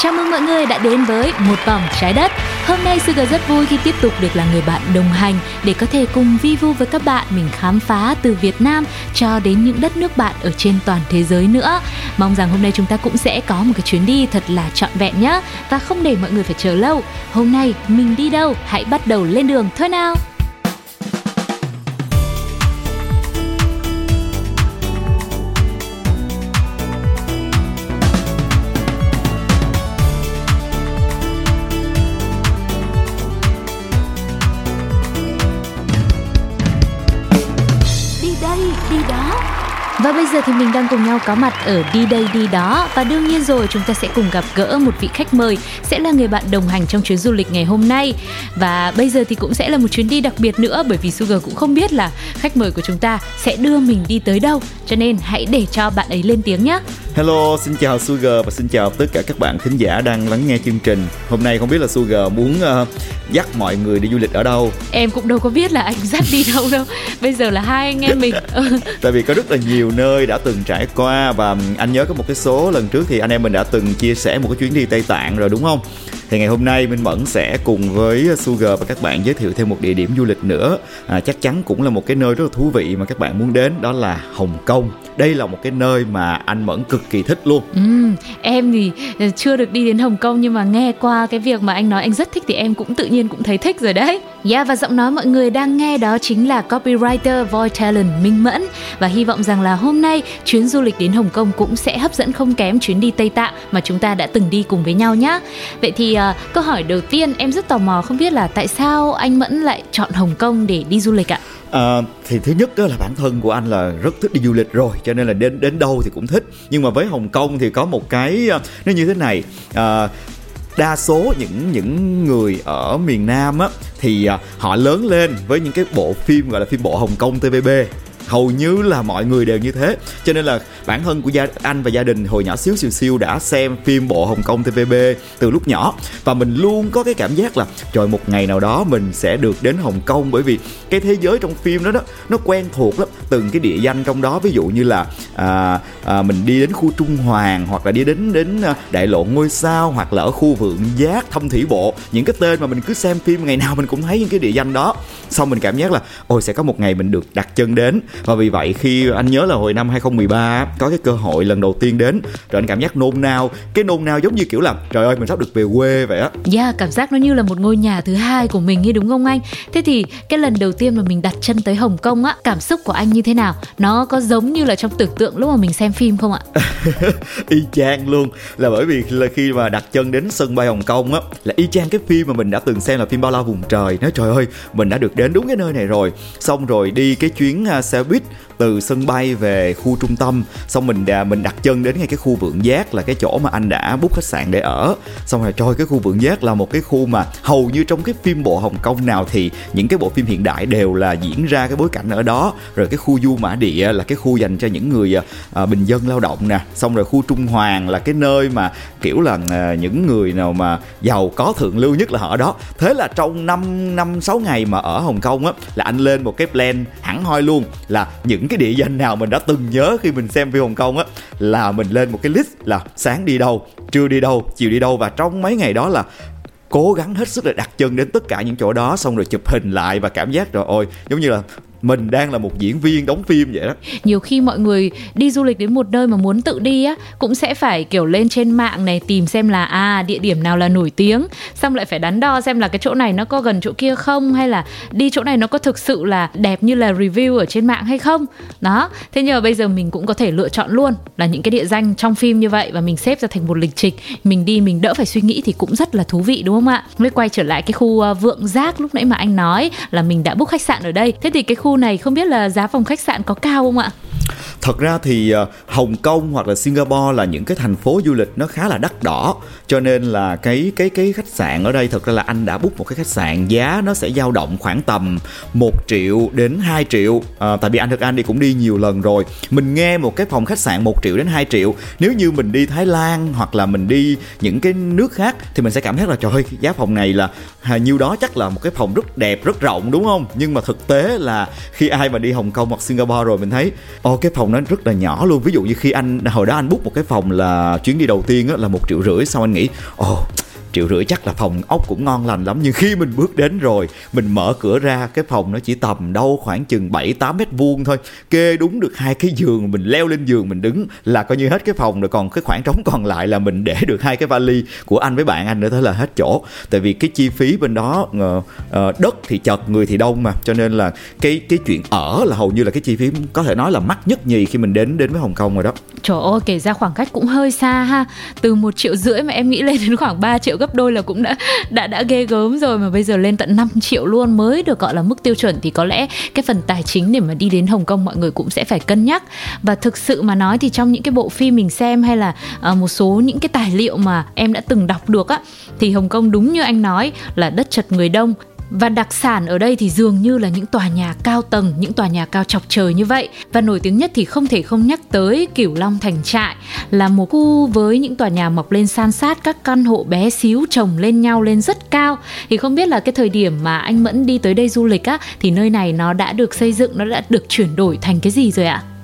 Chào mừng mọi người đã đến với Một Vòng Trái Đất. Hôm nay Sugar rất vui khi tiếp tục được là người bạn đồng hành Để có thể cùng vi vu với các bạn, mình khám phá từ Việt Nam cho đến những đất nước bạn ở trên toàn thế giới nữa. Mong rằng hôm nay chúng ta cũng sẽ có một cái chuyến đi thật là trọn vẹn nhé Và không để mọi người phải chờ lâu. Hôm nay mình đi đâu? Hãy bắt đầu lên đường thôi nào. Bây giờ thì mình đang cùng nhau có mặt ở Đi Đây Đi Đó. Và đương nhiên rồi, chúng ta sẽ cùng gặp gỡ một vị khách mời, Sẽ là người bạn đồng hành trong chuyến du lịch ngày hôm nay. Và bây giờ thì cũng sẽ là một chuyến đi đặc biệt nữa, Bởi vì Sugar cũng không biết là khách mời của chúng ta sẽ đưa mình đi tới đâu. Cho nên hãy để cho bạn ấy lên tiếng nhé. Hello, xin chào Sugar và xin chào tất cả các bạn thính giả đang lắng nghe chương trình. Hôm nay không biết là Sugar muốn uh, dắt mọi người đi du lịch ở đâu. Em cũng đâu có biết là anh dắt đi đâu đâu Bây giờ là hai anh em mình Tại vì có rất là nhiều nơi đã từng trải qua và anh nhớ có một cái số lần trước thì anh em mình đã từng chia sẻ một cái chuyến đi Tây Tạng rồi đúng không? Thì ngày hôm nay Minh Mẫn sẽ cùng với Sugar và các bạn giới thiệu thêm một địa điểm du lịch nữa. À, Chắc chắn cũng là một cái nơi rất là thú vị mà các bạn muốn đến Đó là Hồng Kông. Đây là một cái nơi mà anh Mẫn cực kỳ thích luôn. Ừ, em thì chưa được đi đến Hồng Kông nhưng mà nghe qua cái việc mà anh nói anh rất thích thì em cũng tự nhiên cũng thấy thích rồi đấy. Yeah và giọng nói mọi người đang nghe đó chính là copywriter Voice Talent Minh Mẫn và hy vọng rằng là hôm nay chuyến du lịch đến Hồng Kông cũng sẽ hấp dẫn không kém chuyến đi Tây Tạng mà chúng ta đã từng đi cùng với nhau nhé. Vậy thì uh, câu hỏi đầu tiên em rất tò mò không biết là tại sao anh Mẫn lại chọn Hồng Kông để đi du lịch ạ? À, thì thứ nhất đó là bản thân của anh là rất thích đi du lịch rồi cho nên là đến đến đâu thì cũng thích nhưng mà với Hồng Kông thì có một cái à, nó như thế này à, đa số những những người ở miền Nam á, thì à, họ lớn lên với những cái bộ phim, gọi là phim bộ Hồng Kông TVB hầu như là mọi người đều như thế. Cho nên là bản thân của gia anh và gia đình hồi nhỏ xíu xìu siêu đã xem phim bộ Hồng Kông TVB từ lúc nhỏ. Và mình luôn có cái cảm giác là trời một ngày nào đó mình sẽ được đến Hồng Kông. Bởi vì cái thế giới trong phim đó đó nó quen thuộc lắm. Từng cái địa danh trong đó ví dụ như là à, à, mình đi đến khu Trung Hoàng hoặc là đi đến đến à, đại lộ ngôi sao hoặc là ở khu vượng giác thâm thủy bộ. Những cái tên mà mình cứ xem phim ngày nào mình cũng thấy những cái địa danh đó. Xong mình cảm giác là ôi sẽ có một ngày mình được đặt chân đến và vì vậy khi anh nhớ là hồi năm 2013 có cái cơ hội lần đầu tiên đến rồi anh cảm giác nôn nao cái nôn nao giống như kiểu là trời ơi mình sắp được về quê vậy á Yeah, cảm giác nó như là một ngôi nhà thứ hai của mình ấy đúng không anh? Thế thì cái lần đầu tiên mà mình đặt chân tới Hồng Kông á, cảm xúc của anh như thế nào? Nó có giống như là trong tưởng tượng lúc mà mình xem phim không ạ? y chang luôn là bởi vì là khi mà đặt chân đến sân bay Hồng Kông á là y chang cái phim mà mình đã từng xem là phim bao la vùng trời nói trời ơi mình đã được đến đúng cái nơi này rồi xong rồi đi cái chuyến à, xe buýt từ sân bay về khu trung tâm. Xong mình đà mình đặt chân đến ngay cái khu vượng giác là cái chỗ mà anh đã book khách sạn để ở. Xong rồi trời cái khu vượng giác là một cái khu mà hầu như trong cái phim bộ Hồng Kông nào thì những cái bộ phim hiện đại đều là diễn ra cái bối cảnh ở đó. Rồi cái khu du mã địa là cái khu dành cho những người à, bình dân lao động nè. Xong rồi khu Trung Hoàng là cái nơi mà kiểu là à, những người nào mà giàu có thượng lưu nhất là họ ở đó. Thế là trong năm năm sáu ngày mà ở Hồng Kông á là anh lên một cái plan hẳn hoi luôn là những cái địa danh nào mình đã từng nhớ khi mình xem phim Hồng Kông á, là mình lên một cái list là sáng đi đâu, trưa đi đâu, chiều đi đâu, và trong mấy ngày đó là cố gắng hết sức là đặt chân đến tất cả những chỗ đó, xong rồi chụp hình lại và cảm giác rồi, ôi, giống như là mình đang là một diễn viên đóng phim vậy đó. Nhiều khi mọi người đi du lịch đến một nơi mà muốn tự đi á, cũng sẽ phải, kiểu, lên trên mạng này tìm xem là à địa điểm nào là nổi tiếng, xong lại phải đắn đo xem là cái chỗ này nó có gần chỗ kia không, hay là đi chỗ này nó có thực sự là đẹp như là review ở trên mạng hay không. Đó, thế nhờ bây giờ mình cũng có thể lựa chọn luôn là những cái địa danh trong phim như vậy và mình xếp ra thành một lịch trình. Mình đi mình đỡ phải suy nghĩ thì cũng rất là thú vị, đúng không ạ? Mới quay trở lại cái khu ờ, vượng giác lúc nãy mà anh nói là mình đã book khách sạn ở đây. Thế thì cái khu này không biết là giá phòng khách sạn có cao không ạ? Thật ra thì ờ, Hồng Kông hoặc là Singapore là những cái thành phố du lịch nó khá là đắt đỏ. Cho nên là cái cái cái khách sạn ở đây thật ra là anh đã book một cái khách sạn giá nó sẽ dao động khoảng tầm 1 triệu đến 2 triệu. À, tại vì anh thực anh đi cũng đi nhiều lần rồi. Mình nghe một cái phòng khách sạn 1 triệu đến 2 triệu. Nếu như mình đi Thái Lan hoặc là mình đi những cái nước khác thì mình sẽ cảm thấy là trời ơi giá phòng này là à, nhiêu đó chắc là một cái phòng rất đẹp rất rộng đúng không? Nhưng mà thực tế là khi ai mà đi Hồng Kông hoặc Singapore rồi mình thấy ô cái phòng nó rất là nhỏ luôn. Ví dụ như khi anh hồi đó anh book một cái phòng là chuyến đi đầu tiên á, là một triệu rưỡi sau anh nghĩ ồ triệu rưỡi chắc là phòng ốc cũng ngon lành lắm nhưng khi mình bước đến rồi mình mở cửa ra cái phòng nó chỉ tầm đâu khoảng chừng 7 8 mét vuông thôi. Kê đúng được hai cái giường mình leo lên giường mình đứng là coi như hết cái phòng rồi còn cái khoảng trống còn lại là mình để được hai cái vali của anh với bạn anh nữa thế là hết chỗ. Tại vì cái chi phí bên đó uh, đất thì chật người thì đông mà cho nên là cái cái chuyện ở là hầu như là cái chi phí có thể nói là mắc nhất nhì khi mình đến đến với Hồng Kông rồi đó. Trời ơi kể ra khoảng cách cũng hơi xa ha. Từ một triệu rưỡi mà em nghĩ lên đến khoảng 3 triệu gấp đôi là cũng đã đã đã ghê gớm rồi Mà bây giờ lên tận 5 triệu luôn. Mới được gọi là mức tiêu chuẩn Thì có lẽ cái phần tài chính để mà đi đến Hồng Kông mọi người cũng sẽ phải cân nhắc. Và thực sự mà nói thì trong những cái bộ phim mình xem hay là uh, một số những cái tài liệu mà em đã từng đọc được á Thì Hồng Kông đúng như anh nói là đất chật người đông và đặc sản ở đây thì dường như là những tòa nhà cao tầng, những tòa nhà cao chọc trời như vậy. Và nổi tiếng nhất thì không thể không nhắc tới Cửu Long Thành Trại là một khu với những tòa nhà mọc lên san sát các căn hộ bé xíu chồng lên nhau lên rất cao. Thì không biết là cái thời điểm mà anh Mẫn đi tới đây du lịch á thì nơi này nó đã được xây dựng, nó đã được chuyển đổi thành cái gì rồi ạ? À,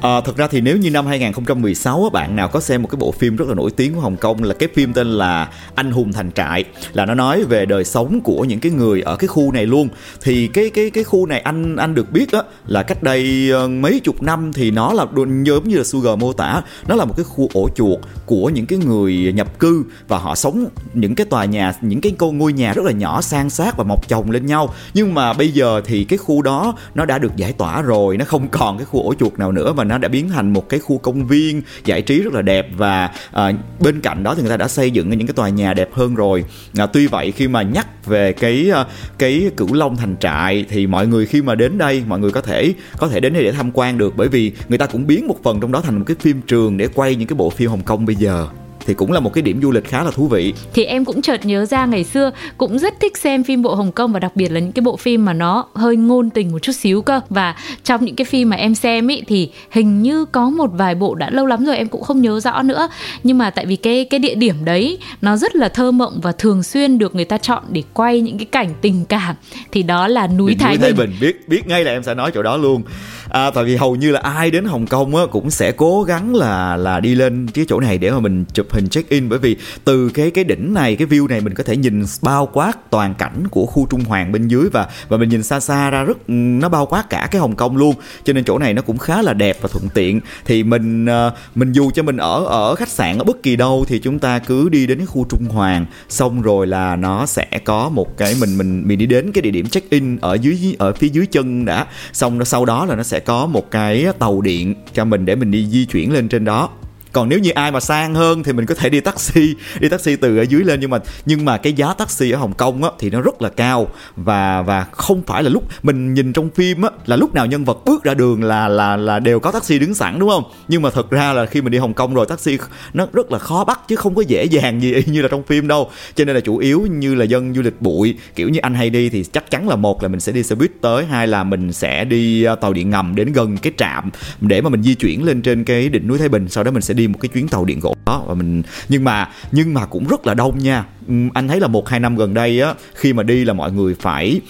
Ờ, thật ra thì nếu như năm 2016 bạn nào có xem một cái bộ phim rất là nổi tiếng của Hồng Kông là cái phim tên là Anh hùng thành trại, là nó nói về đời sống của những cái người ở cái khu này luôn. Thì cái cái cái khu này anh anh được biết á là cách đây ờ, mấy chục năm thì nó là giống như là Sugar mô tả, nó là một cái khu ổ chuột của những cái người nhập cư và họ sống những cái tòa nhà, những cái cô ngôi nhà rất là nhỏ san sát và mọc chồng lên nhau. Nhưng mà bây giờ thì cái khu đó nó đã được giải tỏa rồi, nó không còn cái khu ổ chuột nào nữa mà nó đã biến thành một cái khu công viên giải trí rất là đẹp và à, bên cạnh đó thì người ta đã xây dựng những cái tòa nhà đẹp hơn rồi. À, tuy vậy khi mà nhắc về cái ờ, cái cửu long thành trại thì mọi người khi mà đến đây mọi người có thể có thể đến đây để tham quan được bởi vì người ta cũng biến một phần trong đó thành một cái phim trường để quay những cái bộ phim Hồng Kông bây giờ thì cũng là một cái điểm du lịch khá là thú vị. Thì em cũng chợt nhớ ra ngày xưa cũng rất thích xem phim bộ Hồng Kông và đặc biệt là những cái bộ phim mà nó hơi ngôn tình một chút xíu cơ. Và trong những cái phim mà em xem ý thì hình như có một vài bộ đã lâu lắm rồi em cũng không nhớ rõ nữa. Nhưng mà tại vì cái cái địa điểm đấy nó rất là thơ mộng và thường xuyên được người ta chọn để quay những cái cảnh tình cảm. Thì đó là núi Thái, Thái Bình. Bình. Biết biết ngay là em sẽ nói chỗ đó luôn à, tại vì hầu như là ai đến Hồng Kông á cũng sẽ cố gắng là là đi lên cái chỗ này để mà mình chụp hình check in bởi vì từ cái cái đỉnh này cái view này mình có thể nhìn bao quát toàn cảnh của khu Trung Hoàng bên dưới và và mình nhìn xa xa ra rất nó bao quát cả cái Hồng Kông luôn. Cho nên chỗ này nó cũng khá là đẹp và thuận tiện. Thì mình ờ, mình dù cho mình ở ở khách sạn ở bất kỳ đâu thì chúng ta cứ đi đến cái khu Trung Hoàng. Xong rồi là nó sẽ có một cái mình mình mình đi đến cái địa điểm check in ở dưới ở phía dưới chân đã. Xong sau đó là nó sẽ có một cái tàu điện cho mình để mình đi di chuyển lên trên đó còn nếu như ai mà sang hơn thì mình có thể đi taxi đi taxi từ ở dưới lên. Nhưng mà nhưng mà cái giá taxi ở Hồng Kông á, thì nó rất là cao. Và và không phải là lúc mình nhìn trong phim á, là lúc nào nhân vật bước ra đường là là là đều có taxi đứng sẵn, đúng không? Nhưng mà thật ra là khi mình đi Hồng Kông rồi, taxi nó rất là khó bắt chứ không có dễ dàng gì như là trong phim đâu. Cho nên là chủ yếu như là dân du lịch bụi, kiểu như anh hay đi thì chắc chắn là một là mình sẽ đi xe buýt tới, hai là mình sẽ đi ờ, tàu điện ngầm đến gần cái trạm để mà mình di chuyển lên trên cái đỉnh núi Thái Bình, sau đó mình sẽ đi đi một cái chuyến tàu điện gỗ đó. Và mình, nhưng mà nhưng mà cũng rất là đông nha. Anh thấy là một, hai năm gần đây á, khi mà đi là mọi người phải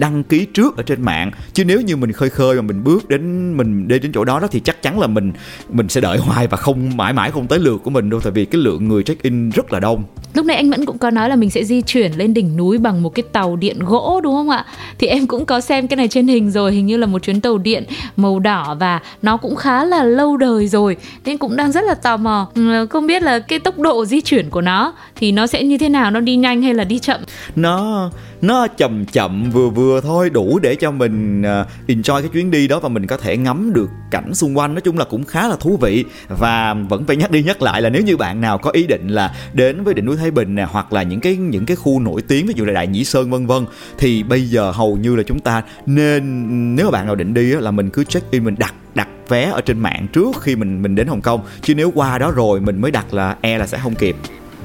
đăng ký trước ở trên mạng. Chứ nếu như mình khơi khơi mà mình bước đến mình đi đến chỗ đó đó thì chắc chắn là mình mình sẽ đợi hoài và không mãi mãi không tới lượt của mình đâu tại vì cái lượng người check in rất là đông. Lúc nãy anh vẫn cũng có nói là mình sẽ di chuyển lên đỉnh núi bằng một cái tàu điện gỗ đúng không ạ? Thì em cũng có xem cái này trên hình rồi hình như là một chuyến tàu điện màu đỏ và nó cũng khá là lâu đời rồi. Nên cũng đang rất là tò mò. Ừ, không biết là cái tốc độ di chuyển của nó thì nó sẽ như thế nào nó đi nhanh hay là đi chậm? Nó nó chậm chậm, vừa vừa thôi, đủ để cho mình à, enjoy cái chuyến đi đó và mình có thể ngắm được cảnh xung quanh. Nói chung là cũng khá là thú vị. Và vẫn phải nhắc đi nhắc lại là nếu như bạn nào có ý định là đến với đỉnh núi Thái Bình nè, hoặc là những cái những cái khu nổi tiếng, ví dụ là Đại Nhĩ Sơn, vân vân, thì bây giờ hầu như là chúng ta nên, nếu mà bạn nào định đi là mình cứ check in, mình đặt đặt vé ở trên mạng trước khi mình mình đến Hồng Kông. Chứ nếu qua đó rồi mình mới đặt là e là sẽ không kịp.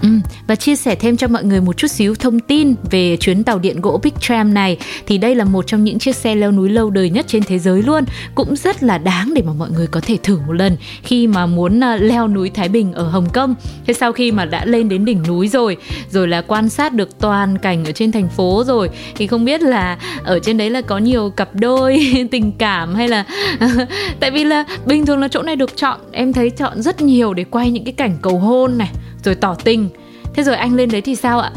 Ừ, và chia sẻ thêm cho mọi người một chút xíu thông tin về chuyến tàu điện gỗ Big Tram này. Thì đây là một trong những chiếc xe leo núi lâu đời nhất trên thế giới luôn. Cũng rất là đáng để mà mọi người có thể thử một lần khi mà muốn ờ, leo núi Thái Bình ở Hồng Kông. Thế sau khi mà đã lên đến đỉnh núi rồi rồi là quan sát được toàn cảnh ở trên thành phố rồi thì không biết là ở trên đấy là có nhiều cặp đôi tình cảm hay là tại vì là bình thường là chỗ này được chọn em thấy chọn rất nhiều để quay những cái cảnh cầu hôn này rồi tỏ tình thế rồi anh lên đấy thì sao ạ?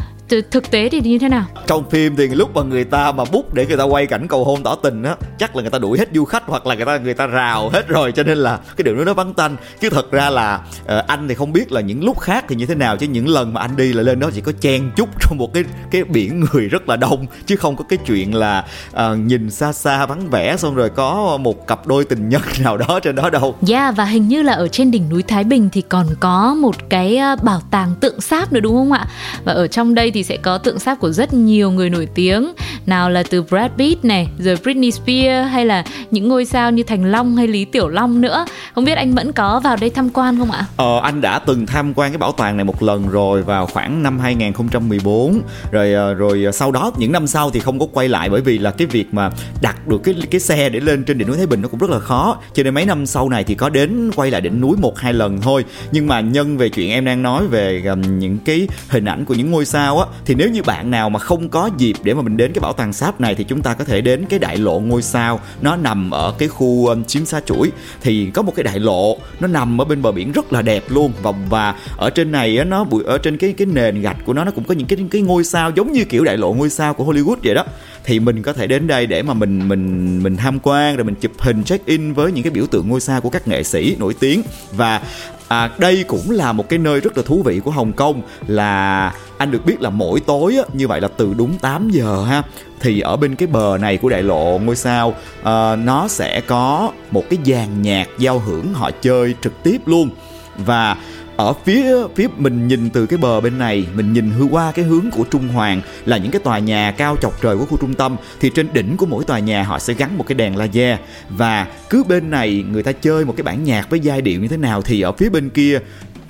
Thực tế thì như thế nào trong phim thì lúc mà người ta mà bút để người ta quay cảnh cầu hôn tỏ tình á chắc là người ta đuổi hết du khách hoặc là người ta người ta rào hết rồi cho nên là cái điều đó nó vắng tanh chứ thật ra là uh, anh thì không biết là những lúc khác thì như thế nào chứ những lần mà anh đi là lên đó chỉ có chen chúc trong một cái cái biển người rất là đông chứ không có cái chuyện là uh, nhìn xa xa vắng vẻ xong rồi có một cặp đôi tình nhân nào đó trên đó đâu. Yeah dạ, và hình như là ở trên đỉnh núi Thái Bình thì còn có một cái bảo tàng tượng sáp nữa đúng không ạ? Và ở trong đây thì thì sẽ có tượng sáp của rất nhiều người nổi tiếng. Nào là từ Brad Pitt này rồi Britney Spears hay là những ngôi sao như Thành Long hay Lý Tiểu Long nữa. Không biết anh vẫn có vào đây tham quan không ạ? Ờ anh đã từng tham quan cái bảo tàng này một lần rồi vào khoảng năm 2014 rồi ờ, rồi ờ, sau đó những năm sau thì không có quay lại bởi vì là cái việc mà đặt được cái cái xe để lên trên đỉnh núi Thái Bình nó cũng rất là khó. Cho nên mấy năm sau này thì có đến quay lại đỉnh núi một hai lần thôi. Nhưng mà nhân về chuyện em đang nói về um, những cái hình ảnh của những ngôi sao á thì nếu như bạn nào mà không có dịp để mà mình đến cái bảo tàng sáp này thì chúng ta có thể đến cái đại lộ ngôi sao. Nó nằm ở cái khu um, chiếm xa chuỗi. Thì có một cái đại lộ nó nằm ở bên bờ biển rất là đẹp luôn. Và và ở trên này á, nó ở trên cái cái nền gạch của nó nó cũng có những cái cái ngôi sao giống như kiểu đại lộ ngôi sao của Hollywood vậy đó. Thì mình có thể đến đây để mà mình mình mình tham quan rồi mình chụp hình check in với những cái biểu tượng ngôi sao của các nghệ sĩ nổi tiếng. Và à, đây cũng là một cái nơi rất là thú vị của Hồng Kông là anh được biết là mỗi tối á, như vậy là từ đúng 8 giờ ha. Thì ở bên cái bờ này của đại lộ ngôi sao uh, nó sẽ có một cái dàn nhạc giao hưởng họ chơi trực tiếp luôn. Và ở phía phía mình nhìn từ cái bờ bên này mình nhìn hư qua cái hướng của trung hoàng là những cái tòa nhà cao chọc trời của khu trung tâm thì trên đỉnh của mỗi tòa nhà họ sẽ gắn một cái đèn laser. Và cứ bên này người ta chơi một cái bản nhạc với giai điệu như thế nào thì ở phía bên kia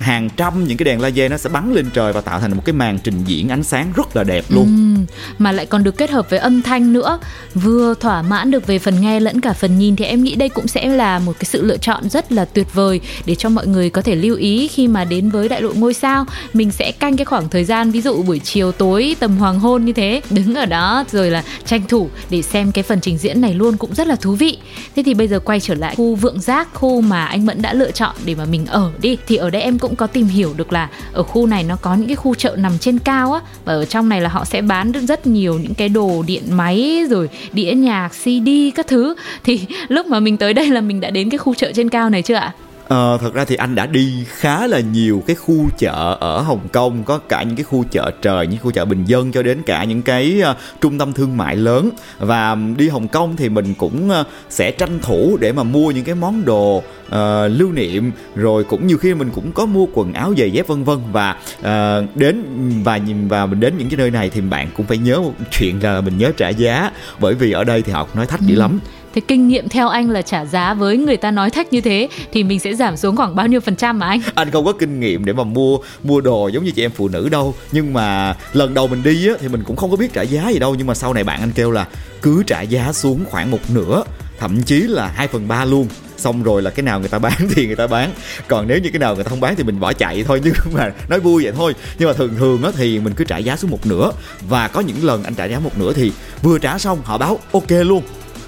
hàng trăm những cái đèn laser nó sẽ bắn lên trời và tạo thành một cái màn trình diễn ánh sáng rất là đẹp luôn. Ừ, mà lại còn được kết hợp với âm thanh nữa. Vừa thỏa mãn được về phần nghe lẫn cả phần nhìn thì em nghĩ đây cũng sẽ là một cái sự lựa chọn rất là tuyệt vời để cho mọi người có thể lưu ý khi mà đến với đại lộ ngôi sao. Mình sẽ canh cái khoảng thời gian ví dụ buổi chiều tối tầm hoàng hôn như thế đứng ở đó rồi là tranh thủ để xem cái phần trình diễn này luôn cũng rất là thú vị. Thế thì bây giờ quay trở lại khu vượng giác khu mà anh mẫn đã lựa chọn để mà mình ở đi. Thì ở đây em cũng cũng có tìm hiểu được là ở khu này nó có những cái khu chợ nằm trên cao á, và ở trong này là họ sẽ bán được rất nhiều những cái đồ điện máy rồi đĩa nhạc CD các thứ thì lúc mà mình tới đây là mình đã đến cái khu chợ trên cao này chưa ạ? Ờ, thật ra thì anh đã đi khá là nhiều cái khu chợ ở Hồng Kông có cả những cái khu chợ trời những khu chợ bình dân cho đến cả những cái uh, trung tâm thương mại lớn. Và đi Hồng Kông thì mình cũng uh, sẽ tranh thủ để mà mua những cái món đồ uh, lưu niệm rồi cũng nhiều khi mình cũng có mua quần áo giày dép vân vân. Và uh, đến và nhìn và mình đến những cái nơi này thì bạn cũng phải nhớ một chuyện là mình nhớ trả giá bởi vì ở đây thì họ nói thách dữ ừ. lắm Thế kinh nghiệm theo anh là trả giá với người ta nói thách như thế thì mình sẽ giảm xuống khoảng bao nhiêu phần trăm mà anh? Anh không có kinh nghiệm để mà mua mua đồ giống như chị em phụ nữ đâu. Nhưng mà lần đầu mình đi á thì mình cũng không có biết trả giá gì đâu. Nhưng mà sau này bạn anh kêu là cứ trả giá xuống khoảng một nửa, thậm chí là 2 phần ba luôn. Xong rồi là cái nào người ta bán thì người ta bán. Còn nếu như cái nào người ta không bán thì mình bỏ chạy thôi. Nhưng mà nói vui vậy thôi. Nhưng mà thường thường á thì mình cứ trả giá xuống một nửa. Và có những lần anh trả giá một nửa thì vừa trả xong họ báo ok luôn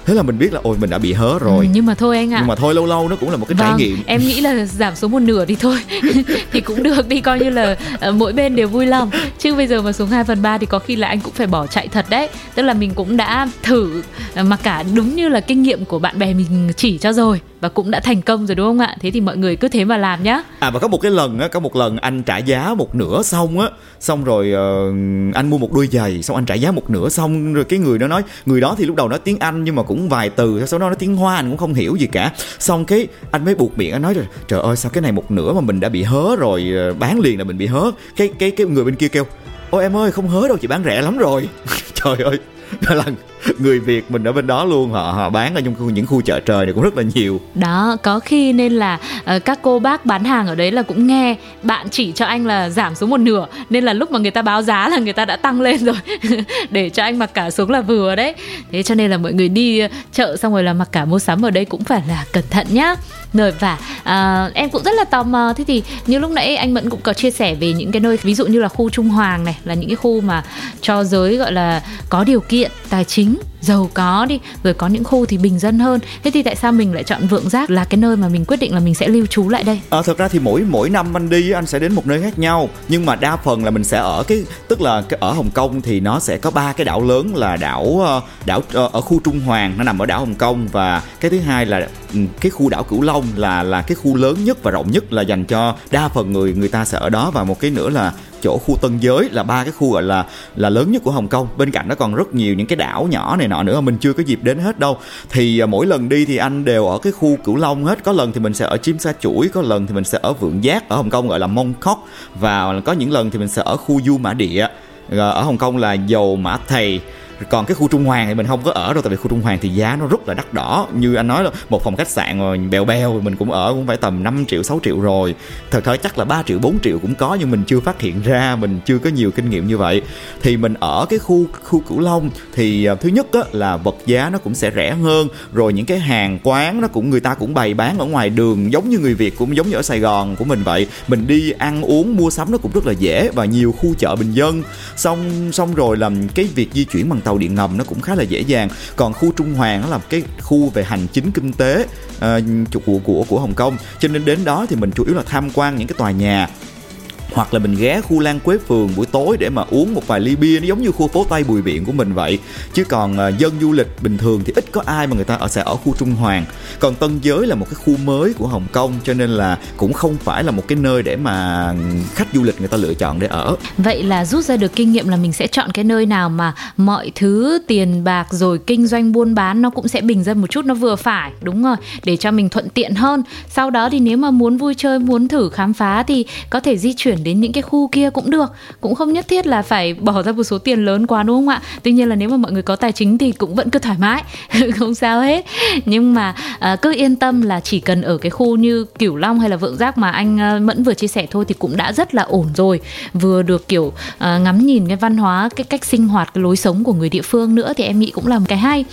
thế là mình biết là ôi mình đã bị hớ rồi. Ừ, nhưng mà thôi anh ạ. Nhưng mà thôi lâu lâu nó cũng là một cái vâng, trải nghiệm. em nghĩ là giảm xuống một nửa thì thôi. Thì cũng được đi coi như là uh, mỗi bên đều vui lòng. Chứ bây giờ mà xuống 2 phần 3 thì có khi là anh cũng phải bỏ chạy thật đấy. Tức là mình cũng đã thử mà cả đúng như là kinh nghiệm của bạn bè mình chỉ cho rồi và cũng đã thành công rồi đúng không ạ? Thế thì mọi người cứ thế mà làm nhá. À và có một cái lần á có một lần anh trả giá một nửa xong á. Xong rồi uh, anh mua một đôi giày xong anh trả giá một nửa xong rồi cái người đó nói người đó thì lúc đầu nói tiếng anh nhưng mà cũng vài từ sau đó nói tiếng hoa anh cũng không hiểu gì cả. Xong cái anh mới buộc miệng anh nói rồi trời ơi sao cái này một nửa mà mình đã bị hớ rồi ờ, bán liền là mình bị hớ. Cái cái cái người bên kia kêu ôi em ơi không hớ đâu chị bán rẻ lắm rồi. Trời ơi là người Việt mình ở bên đó luôn họ họ bán ở trong khu, những khu chợ trời này cũng rất là nhiều. Đó có khi nên là uh, các cô bác bán hàng ở đấy là cũng nghe bạn chỉ cho anh là giảm xuống một nửa nên là lúc mà người ta báo giá là người ta đã tăng lên rồi. Để cho anh mặc cả xuống là vừa đấy. Thế cho nên là mọi người đi ờ, chợ xong rồi là mặc cả mua sắm ở đây cũng phải là cẩn thận nhá. Rồi và uh, em cũng rất là tò mò. Thế thì như lúc nãy anh mẫn cũng có chia sẻ về những cái nơi ví dụ như là khu trung hoàng này là những cái khu mà cho giới gọi là có điều kiện tài chính giàu có đi rồi có những khu thì bình dân hơn. Thế thì tại sao mình lại chọn vượng giác là cái nơi mà mình quyết định là mình sẽ lưu trú lại đây? À, thực ra thì mỗi mỗi năm anh đi anh sẽ đến một nơi khác nhau. Nhưng mà đa phần là mình sẽ ở cái tức là cái ở hồng kông thì nó sẽ có ba cái đảo lớn là đảo ờ, đảo ờ, ở khu trung hoàng nó nằm ở đảo hồng kông. Và cái thứ hai là ừ, cái khu đảo cửu long là là cái khu lớn nhất và rộng nhất là dành cho đa phần người người ta sẽ ở đó. Và một cái nữa là chỗ khu Tân Giới là ba cái khu gọi là là lớn nhất của Hồng Kông. Bên cạnh nó còn rất nhiều những cái đảo nhỏ này nọ nữa mình chưa có dịp đến hết đâu. Thì à, mỗi lần đi thì anh đều ở cái khu Cửu Long hết. Có lần thì mình sẽ ở Chim Sa Chuỗi, có lần thì mình sẽ ở Vượng Giác ở Hồng Kông, gọi là Mong Kok và có những lần thì mình sẽ ở khu Du Mã Địa. Ờ, ở Hồng Kông là dầu mã thầy còn cái khu trung hoàng thì mình không có ở đâu tại vì khu trung hoàng thì giá nó rất là đắt đỏ. Như anh nói là một phòng khách sạn rồi bèo bèo mình cũng ở cũng phải tầm 5 triệu 6 triệu rồi. Thật thời chắc là 3 triệu 4 triệu cũng có nhưng mình chưa phát hiện ra mình chưa có nhiều kinh nghiệm như vậy. Thì mình ở cái khu khu cửu long thì à, thứ nhất á, là vật giá nó cũng sẽ rẻ hơn rồi những cái hàng quán nó cũng người ta cũng bày bán ở ngoài đường giống như người việt cũng giống như ở sài gòn của mình vậy. Mình đi ăn uống mua sắm nó cũng rất là dễ và nhiều khu chợ bình dân. Xong xong rồi làm cái việc di chuyển bằng tàu điện ngầm nó cũng khá là dễ dàng. Còn khu Trung Hoàng nó là cái khu về hành chính kinh tế ờ, uh, của của của Hồng Kông. Cho nên đến đó thì mình chủ yếu là tham quan những cái tòa nhà hoặc là mình ghé khu Lan Quế Phường buổi tối để mà uống một vài ly bia, nó giống như khu phố Tây Bùi Viện của mình vậy. Chứ còn à, dân du lịch bình thường thì ít có ai mà người ta ở, sẽ ở khu Trung Hoàng. Còn Tân Giới là một cái khu mới của Hồng Kông, cho nên là cũng không phải là một cái nơi để mà khách du lịch người ta lựa chọn để ở. Vậy là rút ra được kinh nghiệm là mình sẽ chọn cái nơi nào mà mọi thứ, tiền bạc rồi kinh doanh buôn bán nó cũng sẽ bình dân một chút, nó vừa phải, đúng rồi để cho mình thuận tiện hơn. Sau đó thì nếu mà muốn vui chơi, muốn thử khám phá thì có thể di chuyển đến những cái khu kia cũng được. Cũng không nhất thiết là phải bỏ ra một số tiền lớn quá đúng không ạ? Tuy nhiên là nếu mà mọi người có tài chính thì cũng vẫn cứ thoải mái. Không sao hết. Nhưng mà à, cứ yên tâm là chỉ cần ở cái khu như cửu long hay là vượng giác mà anh à, mẫn vừa chia sẻ thôi thì cũng đã rất là ổn rồi. Vừa được kiểu à, ngắm nhìn cái văn hóa cái cách sinh hoạt cái lối sống của người địa phương nữa thì em nghĩ cũng là một cái hay.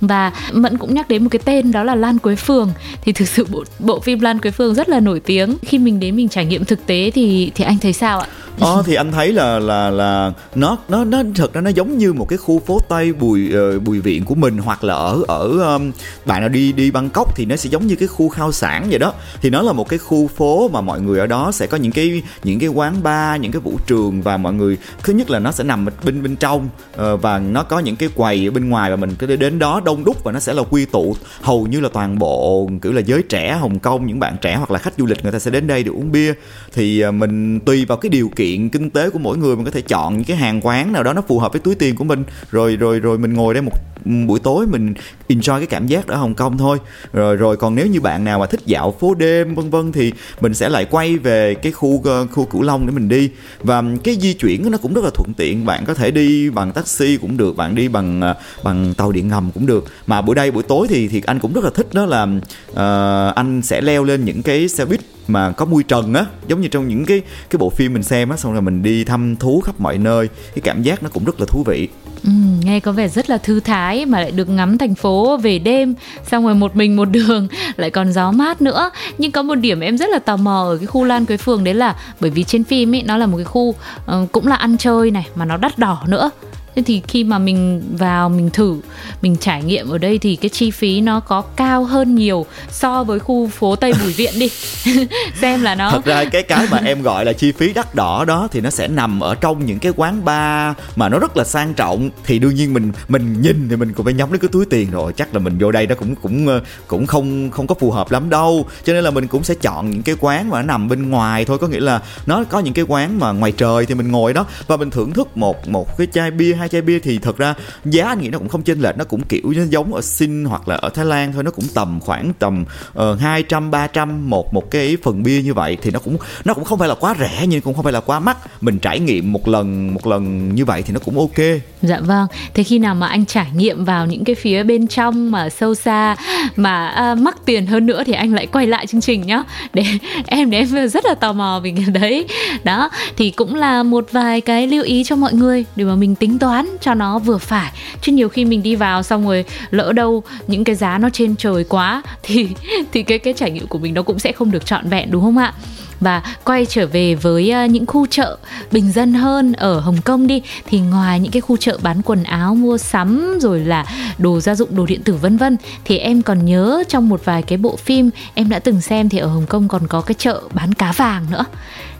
Và mẫn cũng nhắc đến một cái tên đó là lan quế phường thì thực sự bộ bộ phim lan quế phường rất là nổi tiếng. Khi mình đến mình trải nghiệm thực tế thì thì anh thấy sao ạ? Ờ thì anh thấy là là là nó nó nó thật ra nó giống như một cái khu phố Tây Bùi uh, Bùi Viện của mình hoặc là ở ở um, bạn nào đi đi Bangkok thì nó sẽ giống như cái khu khao sản vậy đó. Thì nó là một cái khu phố mà mọi người ở đó sẽ có những cái những cái quán bar, những cái vũ trường và mọi người thứ nhất là nó sẽ nằm bên bên trong uh, và nó có những cái quầy ở bên ngoài và mình cứ đến đó đông đúc và nó sẽ là quy tụ. Hầu như là toàn bộ kiểu là giới trẻ Hồng Kông những bạn trẻ hoặc là khách du lịch người ta sẽ đến đây để uống bia thì à, mình tùy vào cái điều kiện kinh tế của mỗi người, mình có thể chọn những cái hàng quán nào đó nó phù hợp với túi tiền của mình. Rồi rồi rồi mình ngồi đây một buổi tối mình enjoy cái cảm giác ở Hồng Kông thôi. Rồi rồi còn nếu như bạn nào mà thích dạo phố đêm vân vân thì mình sẽ lại quay về cái khu ờ, khu Cửu Long để mình đi. Và cái di chuyển nó cũng rất là thuận tiện bạn có thể đi bằng taxi cũng được bạn đi bằng ờ, bằng tàu điện ngầm cũng được. Mà buổi đây buổi tối thì thì anh cũng rất là thích đó là uh, anh sẽ leo lên những cái xe buýt mà có mui trần á giống như trong những cái cái bộ phim mình xem á xong rồi mình đi thăm thú khắp mọi nơi. Cái cảm giác nó cũng rất là thú vị. Ừ, nghe có vẻ rất là thư thái mà lại được ngắm thành phố về đêm xong rồi một mình một đường lại còn gió mát nữa. Nhưng có một điểm em rất là tò mò ở cái khu Lan Quế Phường đấy là bởi vì trên phim ấy nó là một cái khu uh, cũng là ăn chơi này mà nó đắt đỏ nữa thế thì khi mà mình vào, mình thử, mình trải nghiệm ở đây thì cái chi phí nó có cao hơn nhiều so với khu phố tây bùi viện đi. Xem là nó thật ra cái cái mà em gọi là chi phí đắt đỏ đó thì nó sẽ nằm ở trong những cái quán bar mà nó rất là sang trọng. Thì đương nhiên mình mình nhìn thì mình cũng phải nhắm đến cái túi tiền rồi. Chắc là mình vô đây nó cũng cũng ờ, cũng không không có phù hợp lắm đâu. Cho nên là mình cũng sẽ chọn những cái quán mà nó nằm bên ngoài thôi. Có nghĩa là nó có những cái quán mà ngoài trời thì mình ngồi đó và mình thưởng thức một một cái chai bia hai chai bia thì thật ra giá anh nghĩ nó cũng không chênh lệch nó cũng kiểu giống ở xin hoặc là ở Thái Lan thôi nó cũng tầm khoảng tầm ờ, hai trăm ba trăm một một cái phần bia như vậy thì nó cũng nó cũng không phải là quá rẻ nhưng cũng không phải là quá mắc. Mình trải nghiệm một lần một lần như vậy thì nó cũng ok. Dạ vâng. Thế khi nào mà anh trải nghiệm vào những cái phía bên trong mà sâu xa mà uh, mắc tiền hơn nữa thì anh lại quay lại chương trình nhá. Để em để em rất là tò mò vì cái đấy. Đó thì cũng là một vài cái lưu ý cho mọi người để mà mình tính toán cho nó vừa phải. Chứ nhiều khi mình đi vào xong rồi lỡ đâu những cái giá nó trên trời quá thì thì cái cái trải nghiệm của mình nó cũng sẽ không được trọn vẹn, đúng không ạ? Và quay trở về với ờ, những khu chợ bình dân hơn ở Hồng Kông đi, thì ngoài những cái khu chợ bán quần áo, mua sắm, rồi là đồ gia dụng, đồ điện tử vân vân, thì em còn nhớ trong một vài cái bộ phim em đã từng xem thì ở Hồng Kông còn có cái chợ bán cá vàng nữa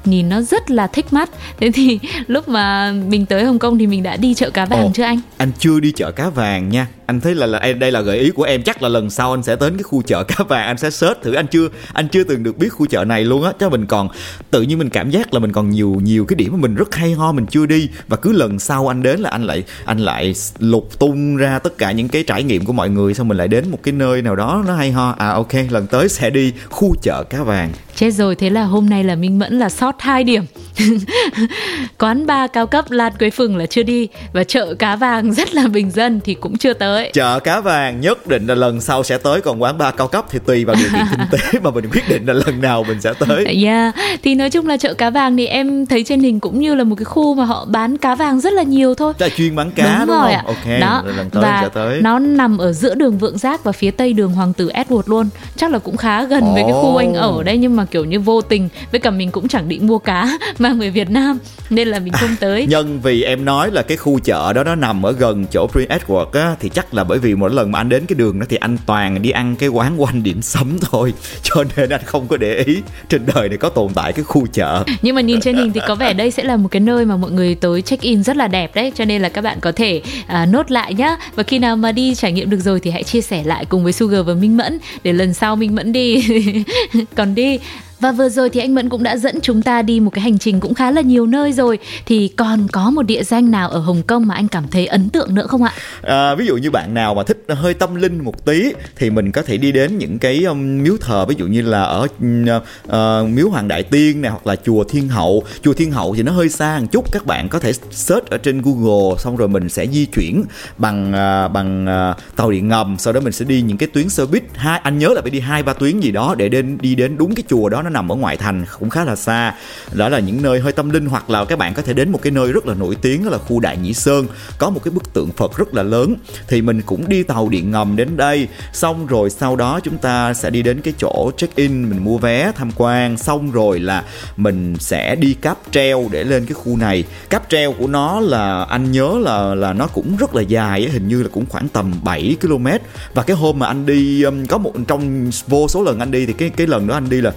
nhìn nó rất là thích mắt. Thế thì lúc mà mình tới Hồng Kông thì mình đã đi chợ cá vàng Ồ, chưa anh? anh chưa đi chợ cá vàng nha. Anh thấy là là đây là gợi ý của em. Chắc là lần sau anh sẽ đến cái khu chợ cá vàng anh sẽ search thử. Anh chưa anh chưa từng được biết khu chợ này luôn á. Cho mình còn tự nhiên mình cảm giác là mình còn nhiều nhiều cái điểm mà mình rất hay ho mình chưa đi. Và cứ lần sau anh đến là anh lại anh lại lục tung ra tất cả những cái trải nghiệm của mọi người xong mình lại đến một cái nơi nào đó nó hay ho. À ok lần tới sẽ đi khu chợ cá vàng chết rồi thế là hôm nay là minh mẫn là sót hai điểm. quán bar cao cấp lan quế phừng là chưa đi và chợ cá vàng rất là bình dân thì cũng chưa tới. Chợ cá vàng nhất định là lần sau sẽ tới còn quán bar cao cấp thì tùy vào điều kiện kinh tế mà mình quyết định là lần nào mình sẽ tới. Yeah thì nói chung là chợ cá vàng thì em thấy trên hình cũng như là một cái khu mà họ bán cá vàng rất là nhiều thôi. Là chuyên bán cá đúng, đúng rồi không? ạ. Ok đó lần tới và sẽ tới. nó nằm ở giữa đường vượng giác và phía tây đường hoàng tử edward luôn. Chắc là cũng khá gần oh. với cái khu anh ở đây nhưng mà kiểu như vô tình với cả mình cũng chẳng định mua cá mang về Việt Nam nên là mình không tới. nhân vì em nói là cái khu chợ đó nó nằm ở gần chỗ Prince Edward á thì chắc là bởi vì mỗi lần mà anh đến cái đường đó thì anh toàn đi ăn cái quán quanh điểm sấm thôi. Cho nên anh không có để ý trên đời này có tồn tại cái khu chợ. Nhưng mà nhìn trên hình thì có vẻ đây sẽ là một cái nơi mà mọi người tới check in rất là đẹp đấy cho nên là các bạn có thể à, nốt lại nhá. Và khi nào mà đi trải nghiệm được rồi thì hãy chia sẻ lại cùng với Sugar và Minh Mẫn để lần sau Minh Mẫn đi. Còn đi và vừa rồi thì anh Mẫn cũng đã dẫn chúng ta đi một cái hành trình cũng khá là nhiều nơi rồi. Thì còn có một địa danh nào ở Hồng Kông mà anh cảm thấy ấn tượng nữa không ạ? À, ví dụ như bạn nào mà thích hơi tâm linh một tí Thì mình có thể đi đến những cái um, miếu thờ Ví dụ như là ở uh, miếu Hoàng Đại Tiên này hoặc là chùa Thiên Hậu. Chùa Thiên Hậu thì nó hơi xa một chút Các bạn có thể search ở trên Google Xong rồi mình sẽ di chuyển bằng uh, bằng uh, tàu điện ngầm. Sau đó mình sẽ đi những cái tuyến xe buýt. Hai Anh nhớ là phải đi hai ba tuyến gì đó Để đến đi đến đúng cái chùa đó nó nằm ở ngoại thành, cũng khá là xa. Đó là những nơi hơi tâm linh, hoặc là các bạn có thể đến một cái nơi rất là nổi tiếng, đó là khu đại nhĩ sơn. Có một cái bức tượng phật rất là lớn. Thì mình cũng đi tàu điện ngầm đến đây. Xong rồi sau đó chúng ta sẽ đi đến cái chỗ check in mình mua vé tham quan. Xong rồi là mình sẽ đi cáp treo để lên cái khu này. Cáp treo của nó là, anh nhớ là là nó cũng rất là dài hình như là cũng khoảng tầm 7 km. Và cái hôm mà anh đi um, có một trong vô số lần anh đi thì cái cái lần đó anh đi là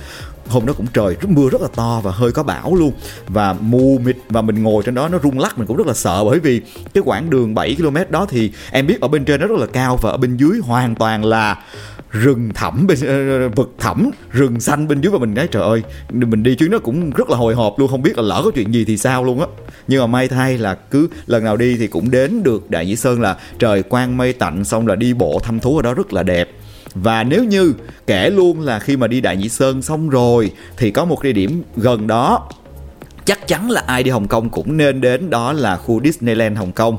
hôm đó cũng trời, rất mưa rất là to và hơi có bão luôn. Và mù mịt và mình ngồi trên đó nó rung lắc, mình cũng rất là sợ bởi vì cái quãng đường 7 km đó thì em biết ở bên trên nó rất là cao và ở bên dưới hoàn toàn là rừng thẳm bên ờ, vực thẳm, rừng xanh bên dưới và mình nói trời ơi, mình đi chuyến nó cũng rất là hồi hộp luôn, không biết là lỡ có chuyện gì thì sao luôn á. Nhưng mà may thay là cứ lần nào đi thì cũng đến được đại nhĩ sơn là trời quang mây tạnh, xong là đi bộ thăm thú ở đó rất là đẹp và nếu như kể luôn là khi mà đi Đại nhị Sơn xong rồi, thì có một địa điểm gần đó. Chắc chắn là ai đi Hồng Kông cũng nên đến, đó là khu Disneyland Hồng Kông.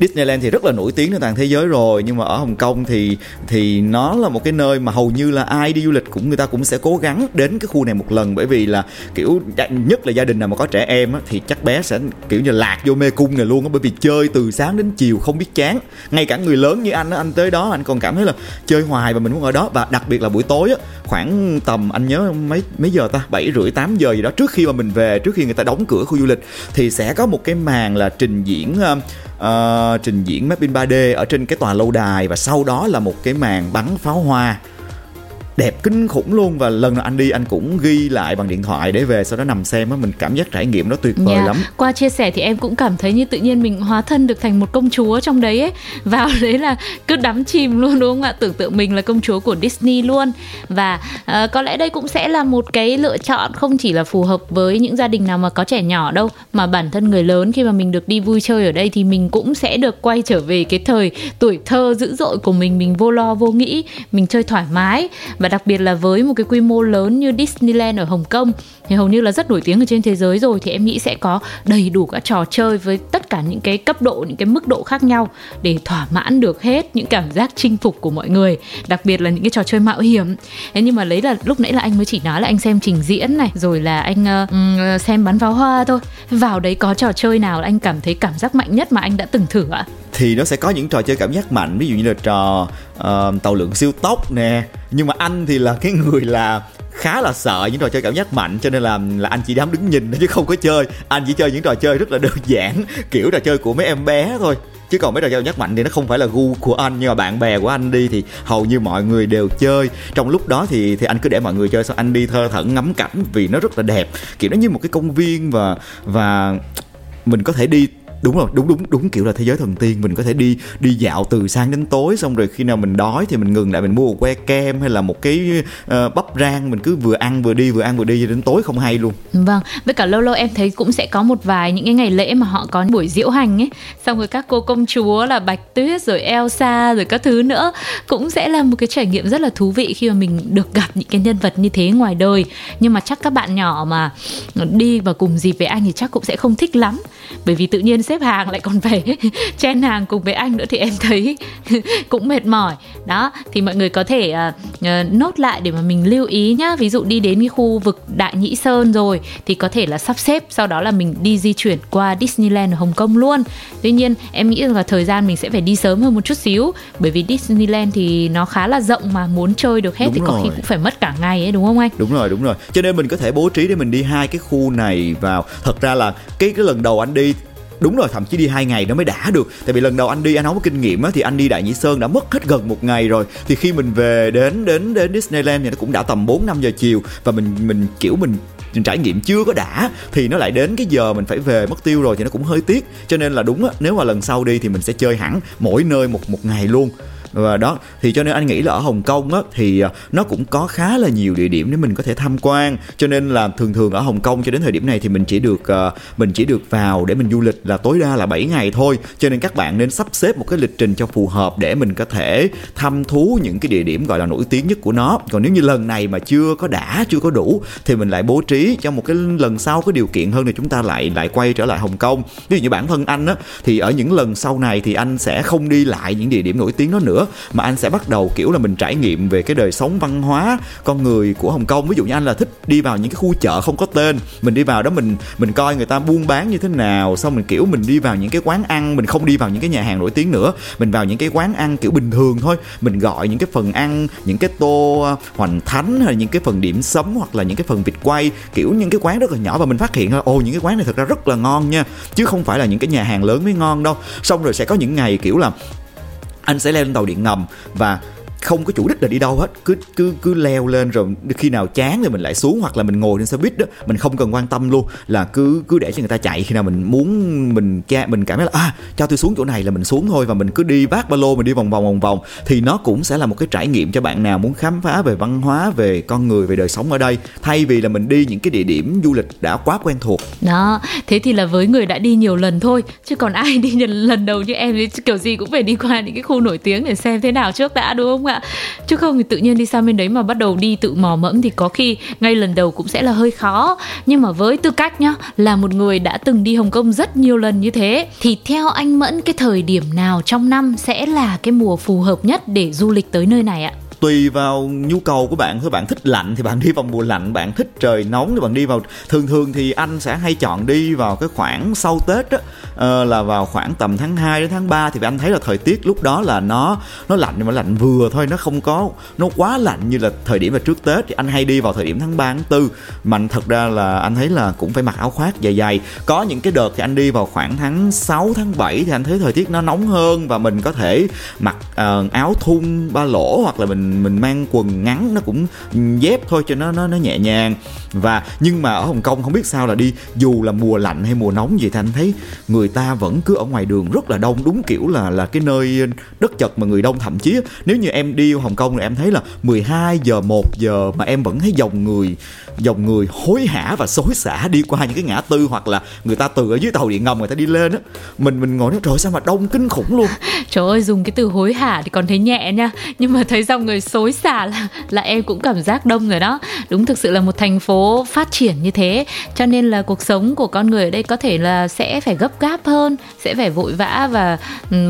Disneyland thì rất là nổi tiếng trên toàn thế giới rồi nhưng mà ở Hồng Kông thì thì nó là một cái nơi mà hầu như là ai đi du lịch cũng người ta cũng sẽ cố gắng đến cái khu này một lần. Bởi vì là kiểu nhất là gia đình nào mà có trẻ em á, thì chắc bé sẽ kiểu như lạc vô mê cung này luôn á. Bởi vì chơi từ sáng đến chiều không biết chán. Ngay cả người lớn như anh á anh tới đó anh còn cảm thấy là chơi hoài và mình muốn ở đó. Và đặc biệt là buổi tối á khoảng tầm anh nhớ mấy mấy giờ ta? Bảy rưỡi tám giờ gì đó trước khi mà mình về trước khi người ta đóng cửa khu du lịch thì sẽ có một cái màn là trình diễn uh, uh, trình diễn mapping 3D ở trên cái tòa lâu đài và sau đó là một cái màn bắn pháo hoa đẹp kinh khủng luôn và lần nào anh đi anh cũng ghi lại bằng điện thoại để về sau đó nằm xem á mình cảm giác trải nghiệm nó tuyệt vời Dạ, lắm Qua chia sẻ thì em cũng cảm thấy như tự nhiên mình hóa thân được thành một công chúa trong đấy ấy. Vào đấy là cứ đắm chìm luôn đúng không ạ? Tưởng tượng mình là công chúa của Disney luôn. Và ờ, có lẽ đây cũng sẽ là một cái lựa chọn không chỉ là phù hợp với những gia đình nào mà có trẻ nhỏ đâu mà bản thân người lớn khi mà mình được đi vui chơi ở đây thì mình cũng sẽ được quay trở về cái thời tuổi thơ dữ dội của mình, mình vô lo vô nghĩ, mình chơi thoải mái và đặc biệt là với một cái quy mô lớn như Disneyland ở Hồng Kông thì hầu như là rất nổi tiếng ở trên thế giới rồi thì em nghĩ sẽ có đầy đủ các trò chơi với tất cả những cái cấp độ những cái mức độ khác nhau để thỏa mãn được hết những cảm giác chinh phục của mọi người đặc biệt là những cái trò chơi mạo hiểm. Thế nhưng mà lấy là lúc nãy là anh mới chỉ nói là anh xem trình diễn này rồi là anh uh, xem bắn pháo hoa thôi. Vào đấy có trò chơi nào là anh cảm thấy cảm giác mạnh nhất mà anh đã từng thử ạ? Thì nó sẽ có những trò chơi cảm giác mạnh ví dụ như là trò uh, tàu lượng siêu tốc nè. Nhưng mà anh thì là cái người là khá là sợ những trò chơi cảm giác mạnh cho nên là là anh chỉ dám đứng nhìn chứ không có chơi. Anh chỉ chơi những trò chơi rất là đơn giản kiểu trò chơi của mấy em bé thôi. Chứ còn mấy trò chơi cảm giác mạnh thì nó không phải là gu của anh nhưng mà bạn bè của anh đi thì hầu như mọi người đều chơi. Trong lúc đó thì thì anh cứ để mọi người chơi xong anh đi thơ thẩn ngắm cảnh vì nó rất là đẹp. Kiểu nó như một cái công viên và và mình có thể đi đúng rồi đúng đúng đúng kiểu là thế giới thần tiên mình có thể đi đi dạo từ sáng đến tối xong rồi khi nào mình đói thì mình ngừng lại mình mua một que kem hay là một cái uh, bắp rang mình cứ vừa ăn vừa đi vừa ăn vừa đi đến tối không hay luôn. Vâng với cả lâu lâu em thấy cũng sẽ có một vài những cái ngày lễ mà họ có buổi diễu hành ấy. Xong rồi các cô công chúa là bạch tuyết rồi elsa rồi các thứ nữa cũng sẽ là một cái trải nghiệm rất là thú vị khi mà mình được gặp những cái nhân vật như thế ngoài đời. Nhưng mà chắc các bạn nhỏ mà đi và cùng dịp với anh thì chắc cũng sẽ không thích lắm. Bởi vì tự nhiên xếp hàng lại còn phải chen hàng cùng với anh nữa thì em thấy cũng mệt mỏi. Đó thì mọi người có thể uh, nốt lại để mà mình lưu ý nhá. Ví dụ đi đến cái khu vực đại nhĩ sơn rồi thì có thể là sắp xếp sau đó là mình đi di chuyển qua disneyland ở hồng kông luôn. Tuy nhiên em nghĩ rằng là thời gian mình sẽ phải đi sớm hơn một chút xíu bởi vì disneyland thì nó khá là rộng mà muốn chơi được hết Đúng thì có rồi. khi cũng phải mất cả ngày ấy đúng không anh? Đúng rồi đúng rồi. Cho nên mình có thể bố trí để mình đi hai cái khu này vào. Thật ra là cái cái lần đầu anh đi đúng rồi, thậm chí đi hai ngày nó mới đã được. Tại vì lần đầu anh đi, anh không có kinh nghiệm á, thì anh đi đại nhĩ sơn đã mất hết gần một ngày rồi. Thì khi mình về đến đến đến disneyland thì nó cũng đã tầm 4 5 giờ chiều. Và mình mình, kiểu mình mình trải nghiệm chưa có đã. Thì nó lại đến cái giờ mình phải về mất tiêu rồi thì nó cũng hơi tiếc. Cho nên là đúng á, nếu mà lần sau đi thì mình sẽ chơi hẳn mỗi nơi một một ngày luôn và đó, thì cho nên anh nghĩ là ở Hồng Kông á, thì à, nó cũng có khá là nhiều địa điểm để mình có thể tham quan. Cho nên là thường thường ở Hồng Kông cho đến thời điểm này thì mình chỉ được à, mình chỉ được vào để mình du lịch là tối đa là 7 ngày thôi. Cho nên các bạn nên sắp xếp một cái lịch trình cho phù hợp để mình có thể thăm thú những cái địa điểm gọi là nổi tiếng nhất của nó. Còn nếu như lần này mà chưa có đã, chưa có đủ, thì mình lại bố trí cho một cái lần sau có điều kiện hơn thì chúng ta lại lại quay trở lại Hồng Kông. Ví dụ như bản thân anh á, thì ở những lần sau này thì anh sẽ không đi lại những địa điểm nổi tiếng đó nữa mà anh sẽ bắt đầu kiểu là mình trải nghiệm về cái đời sống văn hóa con người của Hồng Kông ví dụ như anh là thích đi vào những cái khu chợ không có tên mình đi vào đó mình mình coi người ta buôn bán như thế nào xong mình kiểu mình đi vào những cái quán ăn mình không đi vào những cái nhà hàng nổi tiếng nữa mình vào những cái quán ăn kiểu bình thường thôi mình gọi những cái phần ăn những cái tô hoành thánh hay những cái phần điểm sấm hoặc là những cái phần vịt quay kiểu những cái quán rất là nhỏ và mình phát hiện là ô những cái quán này thật ra rất là ngon nha chứ không phải là những cái nhà hàng lớn mới ngon đâu xong rồi sẽ có những ngày kiểu là anh sẽ leo lên tàu điện ngầm và không có chủ đích là đi đâu hết. Cứ cứ cứ leo lên rồi khi nào chán thì mình lại xuống hoặc là mình ngồi trên xe buýt đó mình không cần quan tâm luôn. Là cứ cứ để cho người ta chạy. Khi nào mình muốn mình cha mình cảm thấy là à cho tôi xuống chỗ này là mình xuống thôi và mình cứ đi vác ba lô mình đi vòng vòng vòng vòng. Thì nó cũng sẽ là một cái trải nghiệm cho bạn nào muốn khám phá về văn hóa về con người về đời sống ở đây. Thay vì là mình đi những cái địa điểm du lịch đã quá quen thuộc. Đó, thế thì là với người đã đi nhiều lần thôi Chứ còn ai đi lần lần đầu như em thì kiểu gì cũng phải đi qua những cái khu nổi tiếng để xem thế nào trước đã đúng không ạ chứ không thì tự nhiên đi sang bên đấy mà bắt đầu đi tự mò mẫm thì có khi ngay lần đầu cũng sẽ là hơi khó nhưng mà với tư cách nhá, là một người đã từng đi Hồng Kông rất nhiều lần như thế, thì theo anh Mẫn, cái thời điểm nào trong năm sẽ là cái mùa phù hợp nhất để du lịch tới nơi này ạ? Tùy vào nhu cầu của bạn. Thôi bạn thích lạnh thì bạn đi vào mùa lạnh bạn thích trời nóng thì bạn đi vào. Thường thường thì anh sẽ hay chọn đi vào cái khoảng sau tết á uh, là vào khoảng tầm tháng 2 đến tháng 3 thì anh thấy là thời tiết lúc đó là nó nó lạnh nhưng mà lạnh vừa thôi nó không có nó quá lạnh như là thời điểm là trước tết. Thì anh hay đi vào thời điểm tháng 3 tháng 4 mà thật ra là anh thấy là cũng phải mặc áo khoác dày dày có những cái đợt thì anh đi vào khoảng tháng 6 tháng 7 thì anh thấy thời tiết nó nóng hơn và mình có thể mặc uh, áo thun ba lỗ hoặc là mình mình mang quần ngắn nó cũng dép thôi cho nó nó nó nhẹ nhàng. Và nhưng mà ở Hồng Kông không biết sao là đi, dù là mùa lạnh hay mùa nóng gì thì anh thấy người ta vẫn cứ ở ngoài đường rất là đông, đúng kiểu là là cái nơi đất chật mà người đông thậm chí nếu như em đi Hồng Kông thì em thấy là 12 giờ 1 giờ mà em vẫn thấy dòng người dòng người hối hả và xối xả đi qua những cái ngã tư hoặc là người ta từ ở dưới tàu điện ngầm người ta đi lên á. Mình mình ngồi nói, trời sao mà đông kinh khủng luôn. Trời ơi, dùng cái từ hối hả thì còn thấy nhẹ nha. Nhưng mà thấy dòng người xối xả là là em cũng cảm giác đông rồi đó. Đúng thực sự là một thành phố phát triển như thế cho nên là cuộc sống của con người ở đây có thể là sẽ phải gấp gáp hơn sẽ phải vội vã và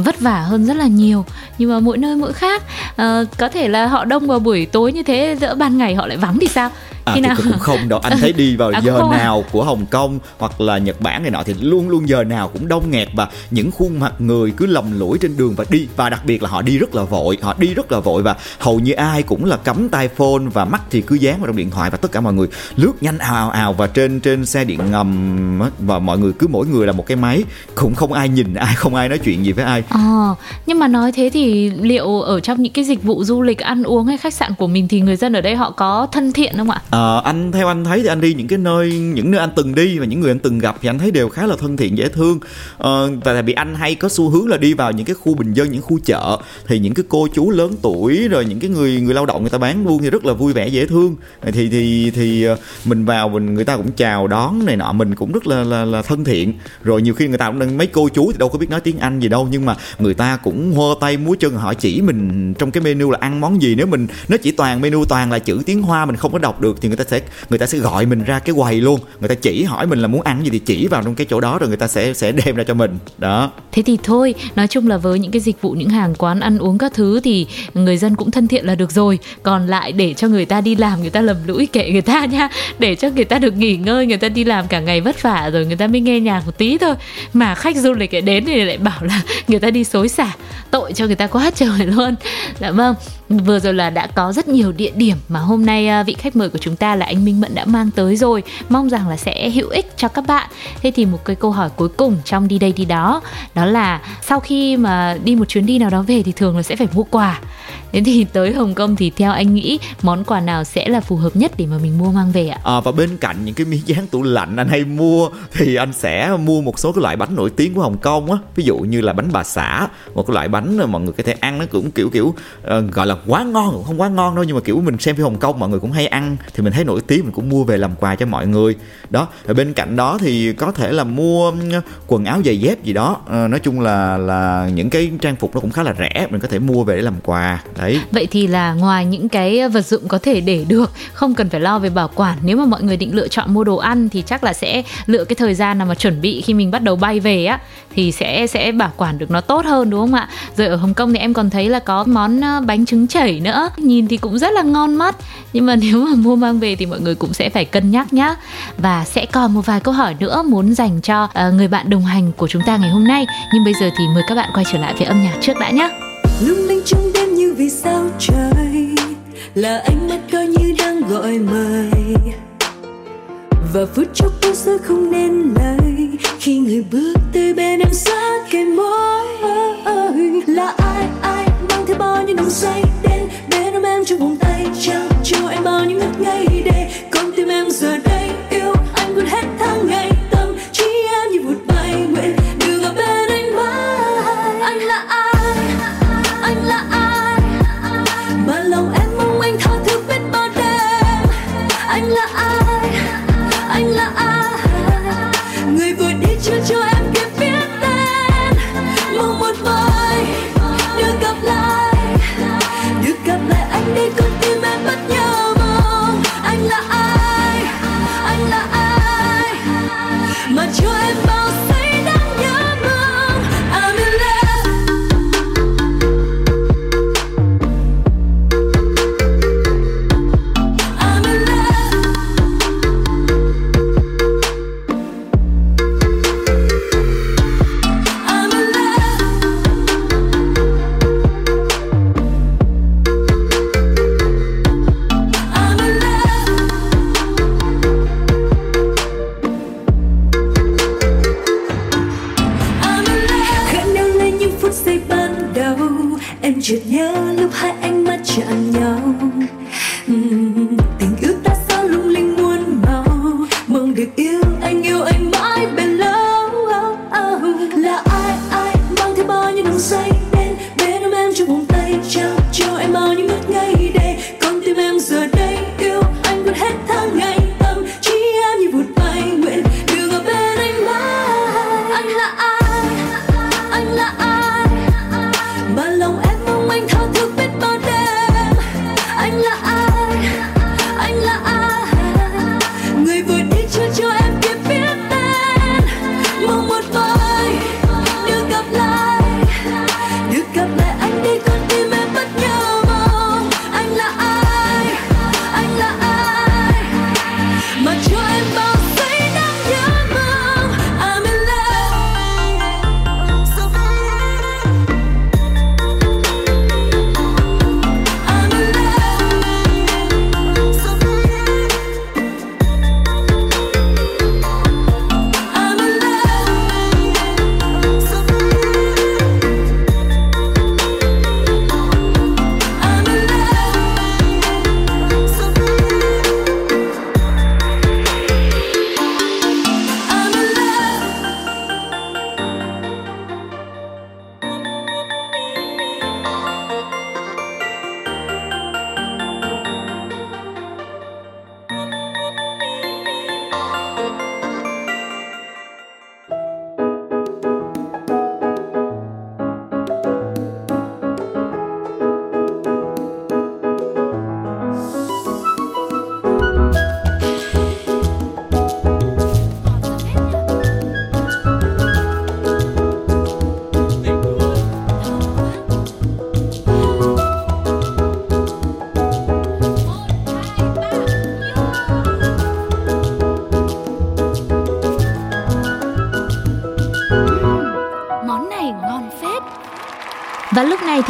vất vả hơn rất là nhiều. Nhưng mà mỗi nơi mỗi khác uh, có thể là họ đông vào buổi tối như thế giữa ban ngày họ lại vắng thì sao? À, khi nào? cũng không đâu. Anh thấy đi vào à, giờ không à? nào của Hồng Kông hoặc là Nhật Bản này nọ thì luôn luôn giờ nào cũng đông nghẹt và những khuôn mặt người cứ lầm lũi trên đường và đi. Và đặc biệt là họ đi rất là vội họ đi rất là vội và hầu như ai cũng là cắm tai phone và mắt thì cứ dán vào trong điện thoại và tất cả mọi người lướt nhanh ào ào ào và trên trên xe điện ngầm và mọi người cứ mỗi người là một cái máy cũng không ai nhìn ai không ai nói chuyện gì với ai. À, nhưng mà nói thế thì liệu ở trong những cái dịch vụ du lịch ăn uống hay khách sạn của mình thì người dân ở đây họ có thân thiện không ạ? À, anh theo anh thấy thì anh đi những cái nơi những nơi anh từng đi và những người anh từng gặp thì anh thấy đều khá là thân thiện dễ thương. À, tại vì anh hay có xu hướng là đi vào những cái khu bình dân những khu chợ. Thì những cái cô chú lớn tuổi rồi những cái người người lao động người ta bán buôn thì rất là vui vẻ dễ thương. Thì thì thì ờ, mình vào mình người ta cũng chào đón này nọ mình cũng rất là là, là thân thiện. Rồi nhiều khi người ta cũng đang mấy cô chú thì đâu có biết nói tiếng anh gì đâu nhưng mà người ta cũng hô tay múa chân họ chỉ mình trong cái menu là ăn món gì. Nếu mình nó chỉ toàn menu toàn là chữ tiếng hoa mình không có đọc được thì người ta sẽ người ta sẽ gọi mình ra cái quầy luôn. Người ta chỉ hỏi mình là muốn ăn gì thì chỉ vào trong cái chỗ đó rồi người ta sẽ sẽ đem ra cho mình. Đó. Thế thì thôi nói chung là với những cái dịch vụ những hàng quán ăn uống các thứ thì người dân cũng thân thiện là được rồi. Còn lại để cho người ta đi làm, người ta lầm lũi kệ người ta nha. Để cho người ta được nghỉ ngơi, người ta đi làm cả ngày vất vả rồi người ta mới nghe nhạc một tí thôi. Mà khách du lịch lại đến thì lại bảo là người ta đi xối xả. Tội cho người ta quá trời luôn. Dạ vâng vừa rồi là đã có rất nhiều địa điểm mà hôm nay à, vị khách mời của chúng ta là anh Minh Mẫn đã mang tới rồi. Mong rằng là sẽ hữu ích cho các bạn. Thế thì một cái câu hỏi cuối cùng trong đi đây đi đó đó là sau khi mà đi một chuyến đi nào đó về thì thường là sẽ phải mua quà. Thế thì tới Hồng Kông thì theo anh nghĩ món quà nào sẽ là phù hợp nhất để mà mình mua mang về ạ? À, và bên cạnh những cái miếng dán tủ lạnh anh hay mua thì anh sẽ mua một số cái loại bánh nổi tiếng của Hồng Kông á. Ví dụ như là bánh bà xã một cái loại bánh mà mọi người có thể ăn nó cũng kiểu kiểu uh, gọi là quá ngon cũng không quá ngon đâu nhưng mà kiểu mình xem phim Hồng Kông mọi người cũng hay ăn thì mình thấy nổi tiếng mình cũng mua về làm quà cho mọi người. Đó ở bên cạnh đó thì có thể là mua ừ, quần áo giày dép gì đó. À, nói chung là là những cái trang phục nó cũng khá là rẻ mình có thể mua về để làm quà đấy. Vậy thì là ngoài những cái vật dụng có thể để được không cần phải lo về bảo quản nếu mà mọi người định lựa chọn mua đồ ăn thì chắc là sẽ lựa cái thời gian nào mà chuẩn bị khi mình bắt đầu bay về á thì sẽ sẽ bảo quản được nó tốt hơn đúng không ạ? Rồi ở Hồng Kông thì em còn thấy là có món ờ, bánh trứng chảy nữa. Nhìn thì cũng rất là ngon mắt. Nhưng mà nếu mà mua mang về thì mọi người cũng sẽ phải cân nhắc nhá. Và sẽ còn một vài câu hỏi nữa muốn dành cho uh, người bạn đồng hành của chúng ta ngày hôm nay. Nhưng bây giờ thì mời các bạn quay trở lại với âm nhạc trước đã nhé lung linh trong đêm như vì sao trời là ánh mắt coi như đang gọi mời. Và phút chốc tôi giờ không nên lời khi người bước tới bên em sát cái môi. Là ai ai mang theo bao nhiêu nồng say đến để ôm em trong vòng tay. Trao cho em bao nhiêu ngất ngây để con tim em giờ đây yêu anh quên hết tháng ngày.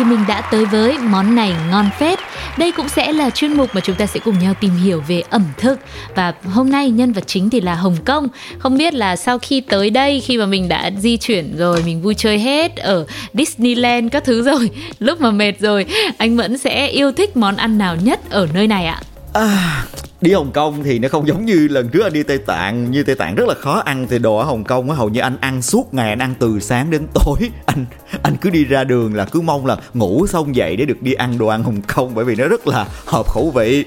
Thì mình đã tới với món này ngon phết. Đây cũng sẽ là chuyên mục mà chúng ta sẽ cùng nhau tìm hiểu về ẩm thực. Và hôm nay nhân vật chính thì là Hồng Kông. Không biết là sau khi tới đây khi mà mình đã di chuyển rồi, mình vui chơi hết ở Disneyland các thứ rồi, lúc mà mệt rồi, anh Mẫn sẽ yêu thích món ăn nào nhất ở nơi này ạ? À, đi Hồng Kông thì nó không giống như lần trước anh đi Tây Tạng. Như Tây Tạng rất là khó ăn thì đồ ở Hồng Kông á, hầu như anh ăn suốt ngày, anh ăn từ sáng đến tối. Anh anh cứ đi ra đường là cứ mong là ngủ xong dậy để được đi ăn đồ ăn Hồng Kông bởi vì nó rất là hợp khẩu vị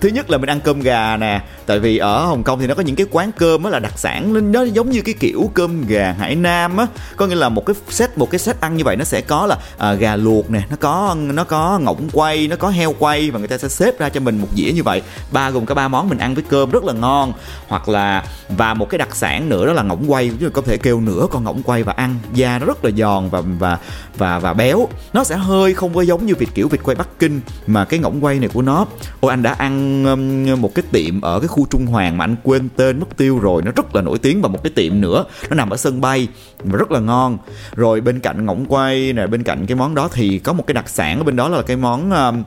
thứ nhất là mình ăn cơm gà nè tại vì ở hồng kông thì nó có những cái quán cơm á là đặc sản nên nó giống như cái kiểu cơm gà hải nam á. Có nghĩa là một cái set một cái set ăn như vậy nó sẽ có là à, gà luộc nè nó có nó có ngỗng quay nó có heo quay và người ta sẽ xếp ra cho mình một dĩa như vậy. Ba gồm cả ba món mình ăn với cơm rất là ngon. Hoặc là và một cái đặc sản nữa đó là ngỗng quay chứ có thể kêu nửa con ngỗng quay và ăn. Da nó rất là giòn và và và và béo. Nó sẽ hơi không có giống như vịt kiểu vịt quay bắc kinh mà cái ngỗng quay này của nó. Ôi anh đã ăn um, một cái tiệm ở cái khu trung hoàng mà anh quên tên mất tiêu rồi. Nó rất là nổi tiếng và một cái tiệm nữa. Nó nằm ở sân bay và rất là ngon. Rồi bên cạnh ngỗng quay nè bên cạnh cái món đó thì có một cái đặc sản ở bên đó là cái món um,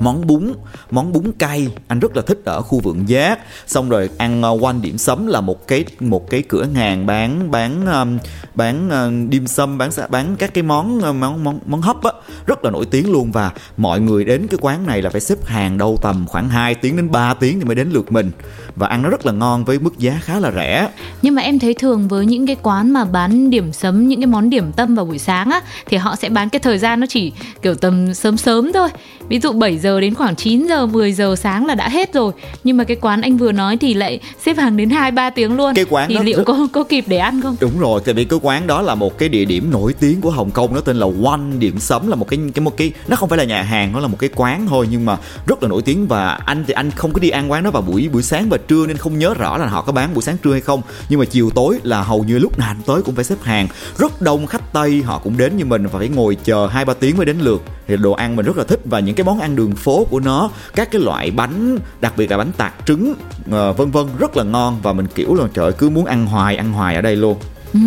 món bún món bún cay, anh rất là thích ở khu vượng giác. Xong rồi ăn ờ, quanh điểm sấm là một cái một cái cửa hàng bán bán ờ, bán ờ, dim sum, bán bán các cái món món món món hấp á. Rất là nổi tiếng luôn và mọi người đến cái quán này là phải xếp hàng đâu tầm khoảng 2 tiếng đến 3 tiếng thì mới đến lượt mình. Và ăn nó rất là ngon với mức giá khá là rẻ. Nhưng mà em thấy thường với những cái quán mà bán điểm sấm, những cái món điểm tâm vào buổi sáng á, thì họ sẽ bán cái thời gian nó chỉ kiểu tầm sớm sớm thôi. Ví dụ 7 giờ đến khoảng 9 giờ 10 giờ sáng là đã hết rồi. Nhưng mà cái quán anh vừa nói thì lại xếp hàng đến 2 3 tiếng luôn. Cái quán thì đó liệu rất... có có kịp để ăn không? Đúng rồi tại vì cái quán đó là một cái địa điểm nổi tiếng của Hồng Kông. Nó tên là One điểm sấm là một cái cái một cái nó không phải là nhà hàng nó là một cái quán thôi nhưng mà rất là nổi tiếng. Và anh thì anh không có đi ăn quán đó vào buổi buổi sáng và trưa nên không nhớ rõ là họ có bán buổi sáng trưa hay không. Nhưng mà chiều tối là hầu như lúc nào anh tới cũng phải xếp hàng. Rất đông khách tây họ cũng đến như mình và phải ngồi chờ hai ba tiếng mới đến lượt. Thì đồ ăn mình rất là thích và những cái món ăn đường phố của nó các cái loại bánh đặc biệt là bánh tạc trứng uh, vân vân rất là ngon. Và mình kiểu là trời cứ muốn ăn hoài ăn hoài ở đây luôn. Ừ,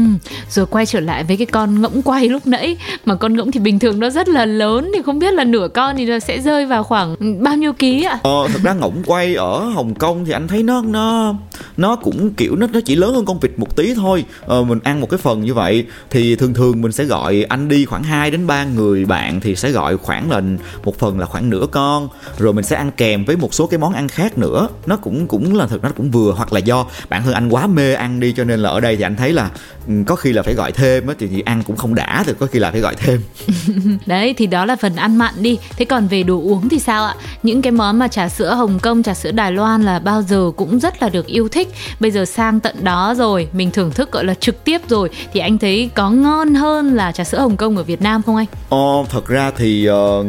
rồi quay trở lại với cái con ngỗng quay lúc nãy. Mà con ngỗng thì bình thường nó rất là lớn thì không biết là nửa con thì nó sẽ rơi vào khoảng bao nhiêu ký ạ? Ờ, thực ra ngỗng quay ở Hồng Kông thì anh thấy nó nó nó cũng kiểu nó nó chỉ lớn hơn con vịt một tí thôi. Ờ, mình ăn một cái phần như vậy thì thường thường mình sẽ gọi anh đi khoảng 2 đến 3 người bạn thì sẽ gọi khoảng là một phần là khoảng nửa con. Rồi mình sẽ ăn kèm với một số cái món ăn khác nữa. Nó cũng cũng là thực nó cũng vừa hoặc là do bản thân anh quá mê ăn đi cho nên là ở đây thì anh thấy là ừ, có khi là phải gọi thêm á thì, thì ăn cũng không đã thì có khi là phải gọi thêm. Đấy thì đó là phần ăn mặn đi. Thế còn về đồ uống thì sao ạ? Những cái món mà trà sữa hồng kông trà sữa đài loan là bao giờ cũng rất là được yêu thích bây giờ sang tận đó rồi mình thưởng thức gọi là trực tiếp rồi thì anh thấy có ngon hơn là trà sữa hồng kông ở việt nam không anh? Ờ, thật ra thì uh,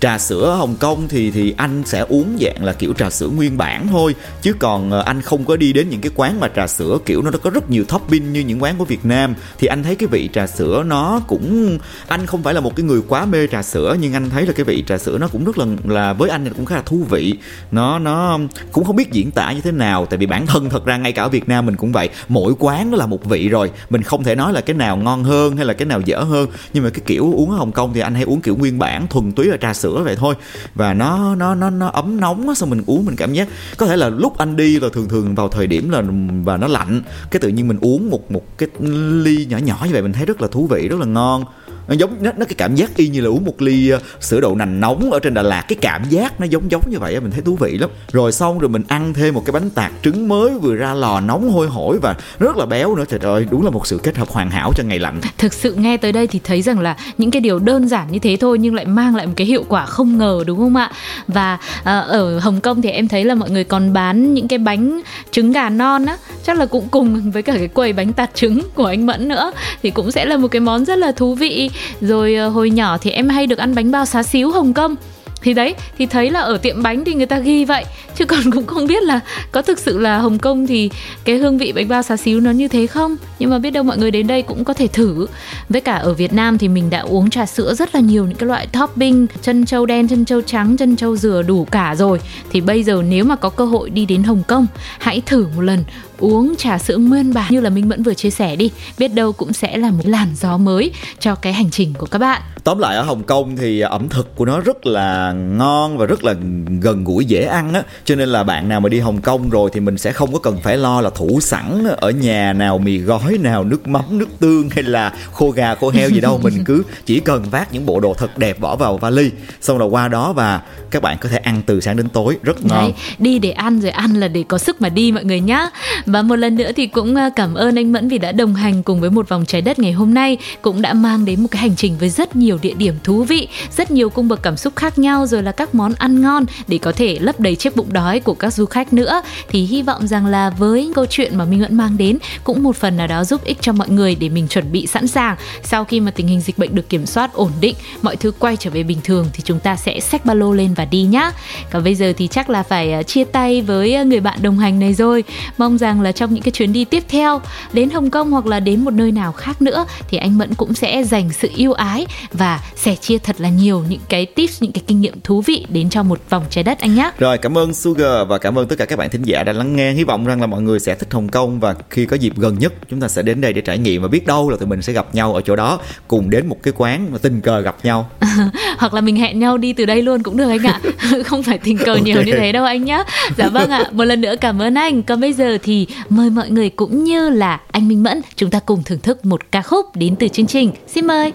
trà sữa Hồng Kông thì thì anh sẽ uống dạng là kiểu trà sữa nguyên bản thôi. Chứ còn uh, anh không có đi đến những cái quán mà trà sữa kiểu nó có rất nhiều topping như những quán của Việt Nam. Thì anh thấy cái vị trà sữa nó cũng anh không phải là một cái người quá mê trà sữa nhưng anh thấy là cái vị trà sữa nó cũng rất là là với anh cũng khá là thú vị. Nó nó cũng không biết diễn tả như thế nào tại vì bản thân thật ra ngay cả ở Việt Nam mình cũng vậy. Mỗi quán nó là một vị rồi. Mình không thể nói là cái nào ngon hơn hay là cái nào dở hơn. Nhưng mà cái kiểu uống ở Hồng Kông thì anh hay uống kiểu nguyên bản, thuần túy là trà sữa vậy thôi. Và nó nó nó nó ấm nóng á, xong mình uống mình cảm giác. Có thể là lúc anh đi là thường thường vào thời điểm là, và nó lạnh, cái tự nhiên mình uống một một cái ly nhỏ nhỏ như vậy mình thấy rất là thú vị, rất là ngon nó giống nó, nó cái cảm giác y như là uống một ly ờ, sữa đậu nành nóng ở trên Đà Lạt. Cái cảm giác nó giống giống như vậy mình thấy thú vị lắm. Rồi xong rồi mình ăn thêm một cái bánh tạt trứng mới vừa ra lò nóng hôi hổi và rất là béo nữa. Trời ơi đúng là một sự kết hợp hoàn hảo cho ngày lạnh. Thực sự nghe tới đây thì thấy rằng là những cái điều đơn giản như thế thôi nhưng lại mang lại một cái hiệu quả không ngờ đúng không ạ? Và ờ, ở Hồng Kông thì em thấy là mọi người còn bán những cái bánh trứng gà non á chắc là cũng cùng với cả cái quầy bánh tạt trứng của anh Mẫn nữa. Thì cũng sẽ là một cái món rất là thú vị rồi ờ, hồi nhỏ thì em hay được ăn bánh bao xá xíu Hồng Kông. Thì đấy, thì thấy là ở tiệm bánh thì người ta ghi vậy. Chứ còn cũng không biết là có thực sự là Hồng Kông thì cái hương vị bánh bao xá xíu nó như thế không? Nhưng mà biết đâu mọi người đến đây cũng có thể thử. Với cả ở Việt Nam thì mình đã uống trà sữa rất là nhiều, những cái loại topping, chân trâu đen, chân trâu trắng, chân trâu dừa đủ cả rồi. Thì bây giờ nếu mà có cơ hội đi đến Hồng Kông, hãy thử một lần uống trà sữa nguyên bản như là Minh Mẫn vừa chia sẻ đi. Biết đâu cũng sẽ là một làn gió mới cho cái hành trình của các bạn. Tóm lại ở Hồng Kông thì ẩm thực của nó rất là ngon và rất là gần gũi dễ ăn á. Cho nên là bạn nào mà đi Hồng Kông rồi thì mình sẽ không có cần phải lo là thủ sẵn ở nhà nào mì gói nào nước mắm nước tương hay là khô gà khô heo gì đâu. Mình cứ chỉ cần vác những bộ đồ thật đẹp bỏ vào vali xong rồi qua đó và các bạn có thể ăn từ sáng đến tối. Rất ngon. Đấy, đi để ăn rồi ăn là để có sức mà đi mọi người nhá và một lần nữa thì cũng à, cảm ơn anh Mẫn vì đã đồng hành cùng với một vòng trái đất ngày hôm nay, cũng đã mang đến một cái hành trình với rất nhiều địa điểm thú vị, rất nhiều cung bậc cảm xúc khác nhau, rồi là các món ăn ngon để có thể lấp đầy chiếc bụng đói của các du khách nữa. Thì hy vọng rằng là với câu chuyện mà Minh Mẫn mang đến, cũng một phần nào đó giúp ích cho mọi người để mình chuẩn bị sẵn sàng. Sau khi mà tình hình dịch bệnh được kiểm soát ổn định, mọi thứ quay trở về bình thường thì chúng ta sẽ xách ba lô lên và đi nhá. Còn bây giờ thì chắc là phải à, chia tay với à, người bạn đồng hành này rồi. Mong rằng là trong những cái chuyến đi tiếp theo đến Hồng Kông hoặc là đến một nơi nào khác nữa thì anh Mẫn cũng sẽ dành sự yêu ái và sẻ chia thật là nhiều những cái tips những cái kinh nghiệm thú vị đến cho một vòng trái đất anh nhé Rồi cảm ơn Sugar và cảm ơn tất cả các bạn thính giả đã lắng nghe. Hy vọng rằng là mọi người sẽ thích Hồng Kông và khi có dịp gần nhất chúng ta sẽ đến đây để trải nghiệm và biết đâu là tụi mình sẽ gặp nhau ở chỗ đó cùng đến một cái quán mà tình cờ gặp nhau. hoặc là mình hẹn nhau đi từ đây luôn cũng được anh ạ không phải tình cờ nhiều Ok. như thế đâu anh nhá dạ vâng ạ một lần nữa cảm ơn anh còn bây giờ thì mời mọi người cũng như là anh Minh Mẫn, chúng ta cùng thưởng thức một ca khúc đến từ chương trình. Xin mời!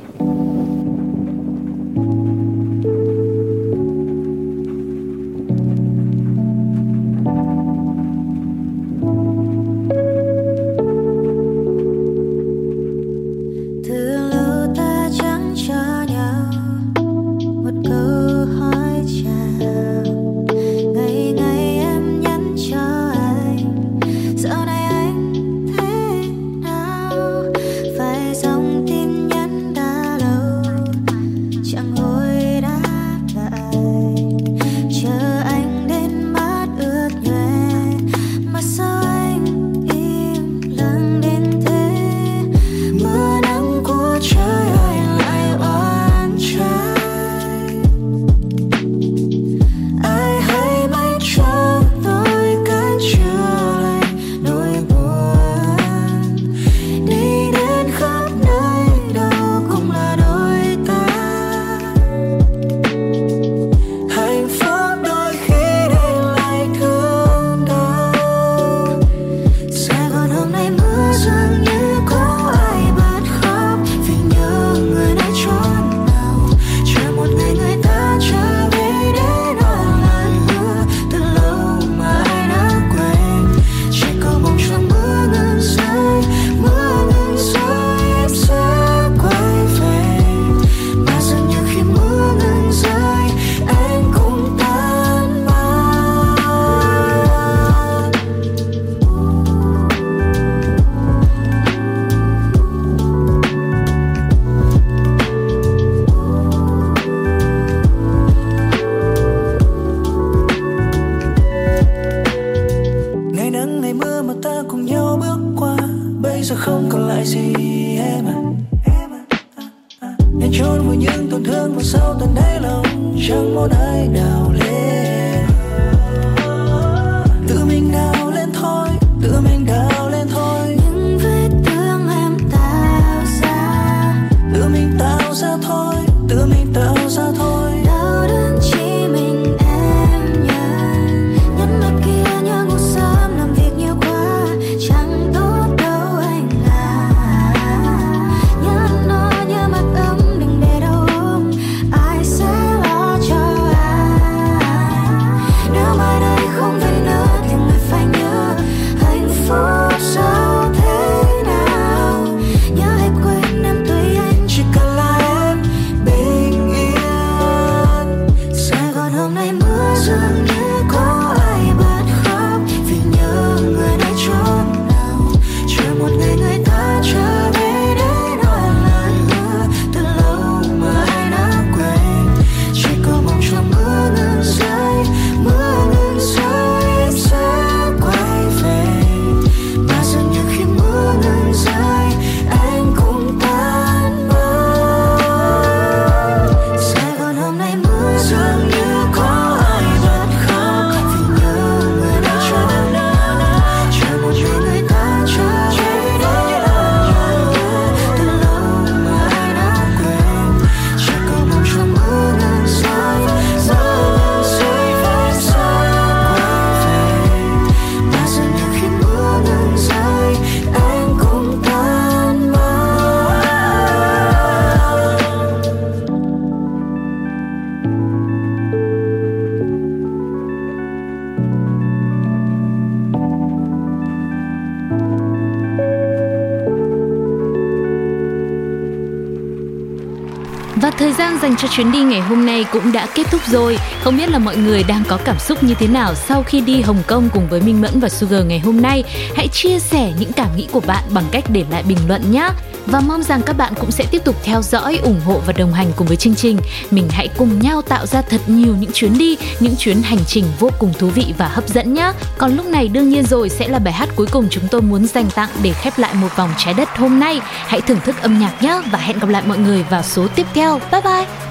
Và thời gian dành cho chuyến đi ngày hôm nay cũng đã kết thúc rồi. Không biết là mọi người đang có cảm xúc như thế nào sau khi đi Hồng Kông cùng với Minh Mẫn và Sugar ngày hôm nay. Hãy chia sẻ những cảm nghĩ của bạn bằng cách để lại bình luận nhé. Và mong rằng các bạn cũng sẽ tiếp tục theo dõi, ủng hộ và đồng hành cùng với chương trình. Mình hãy cùng nhau tạo ra thật nhiều những chuyến đi, những chuyến hành trình vô cùng thú vị và hấp dẫn nhé. Còn lúc này đương nhiên rồi sẽ là bài hát cuối cùng chúng tôi muốn dành tặng để khép lại một vòng trái đất hôm nay. Hãy thưởng thức âm nhạc nhé và hẹn gặp lại mọi người vào số tiếp theo. Bye bye!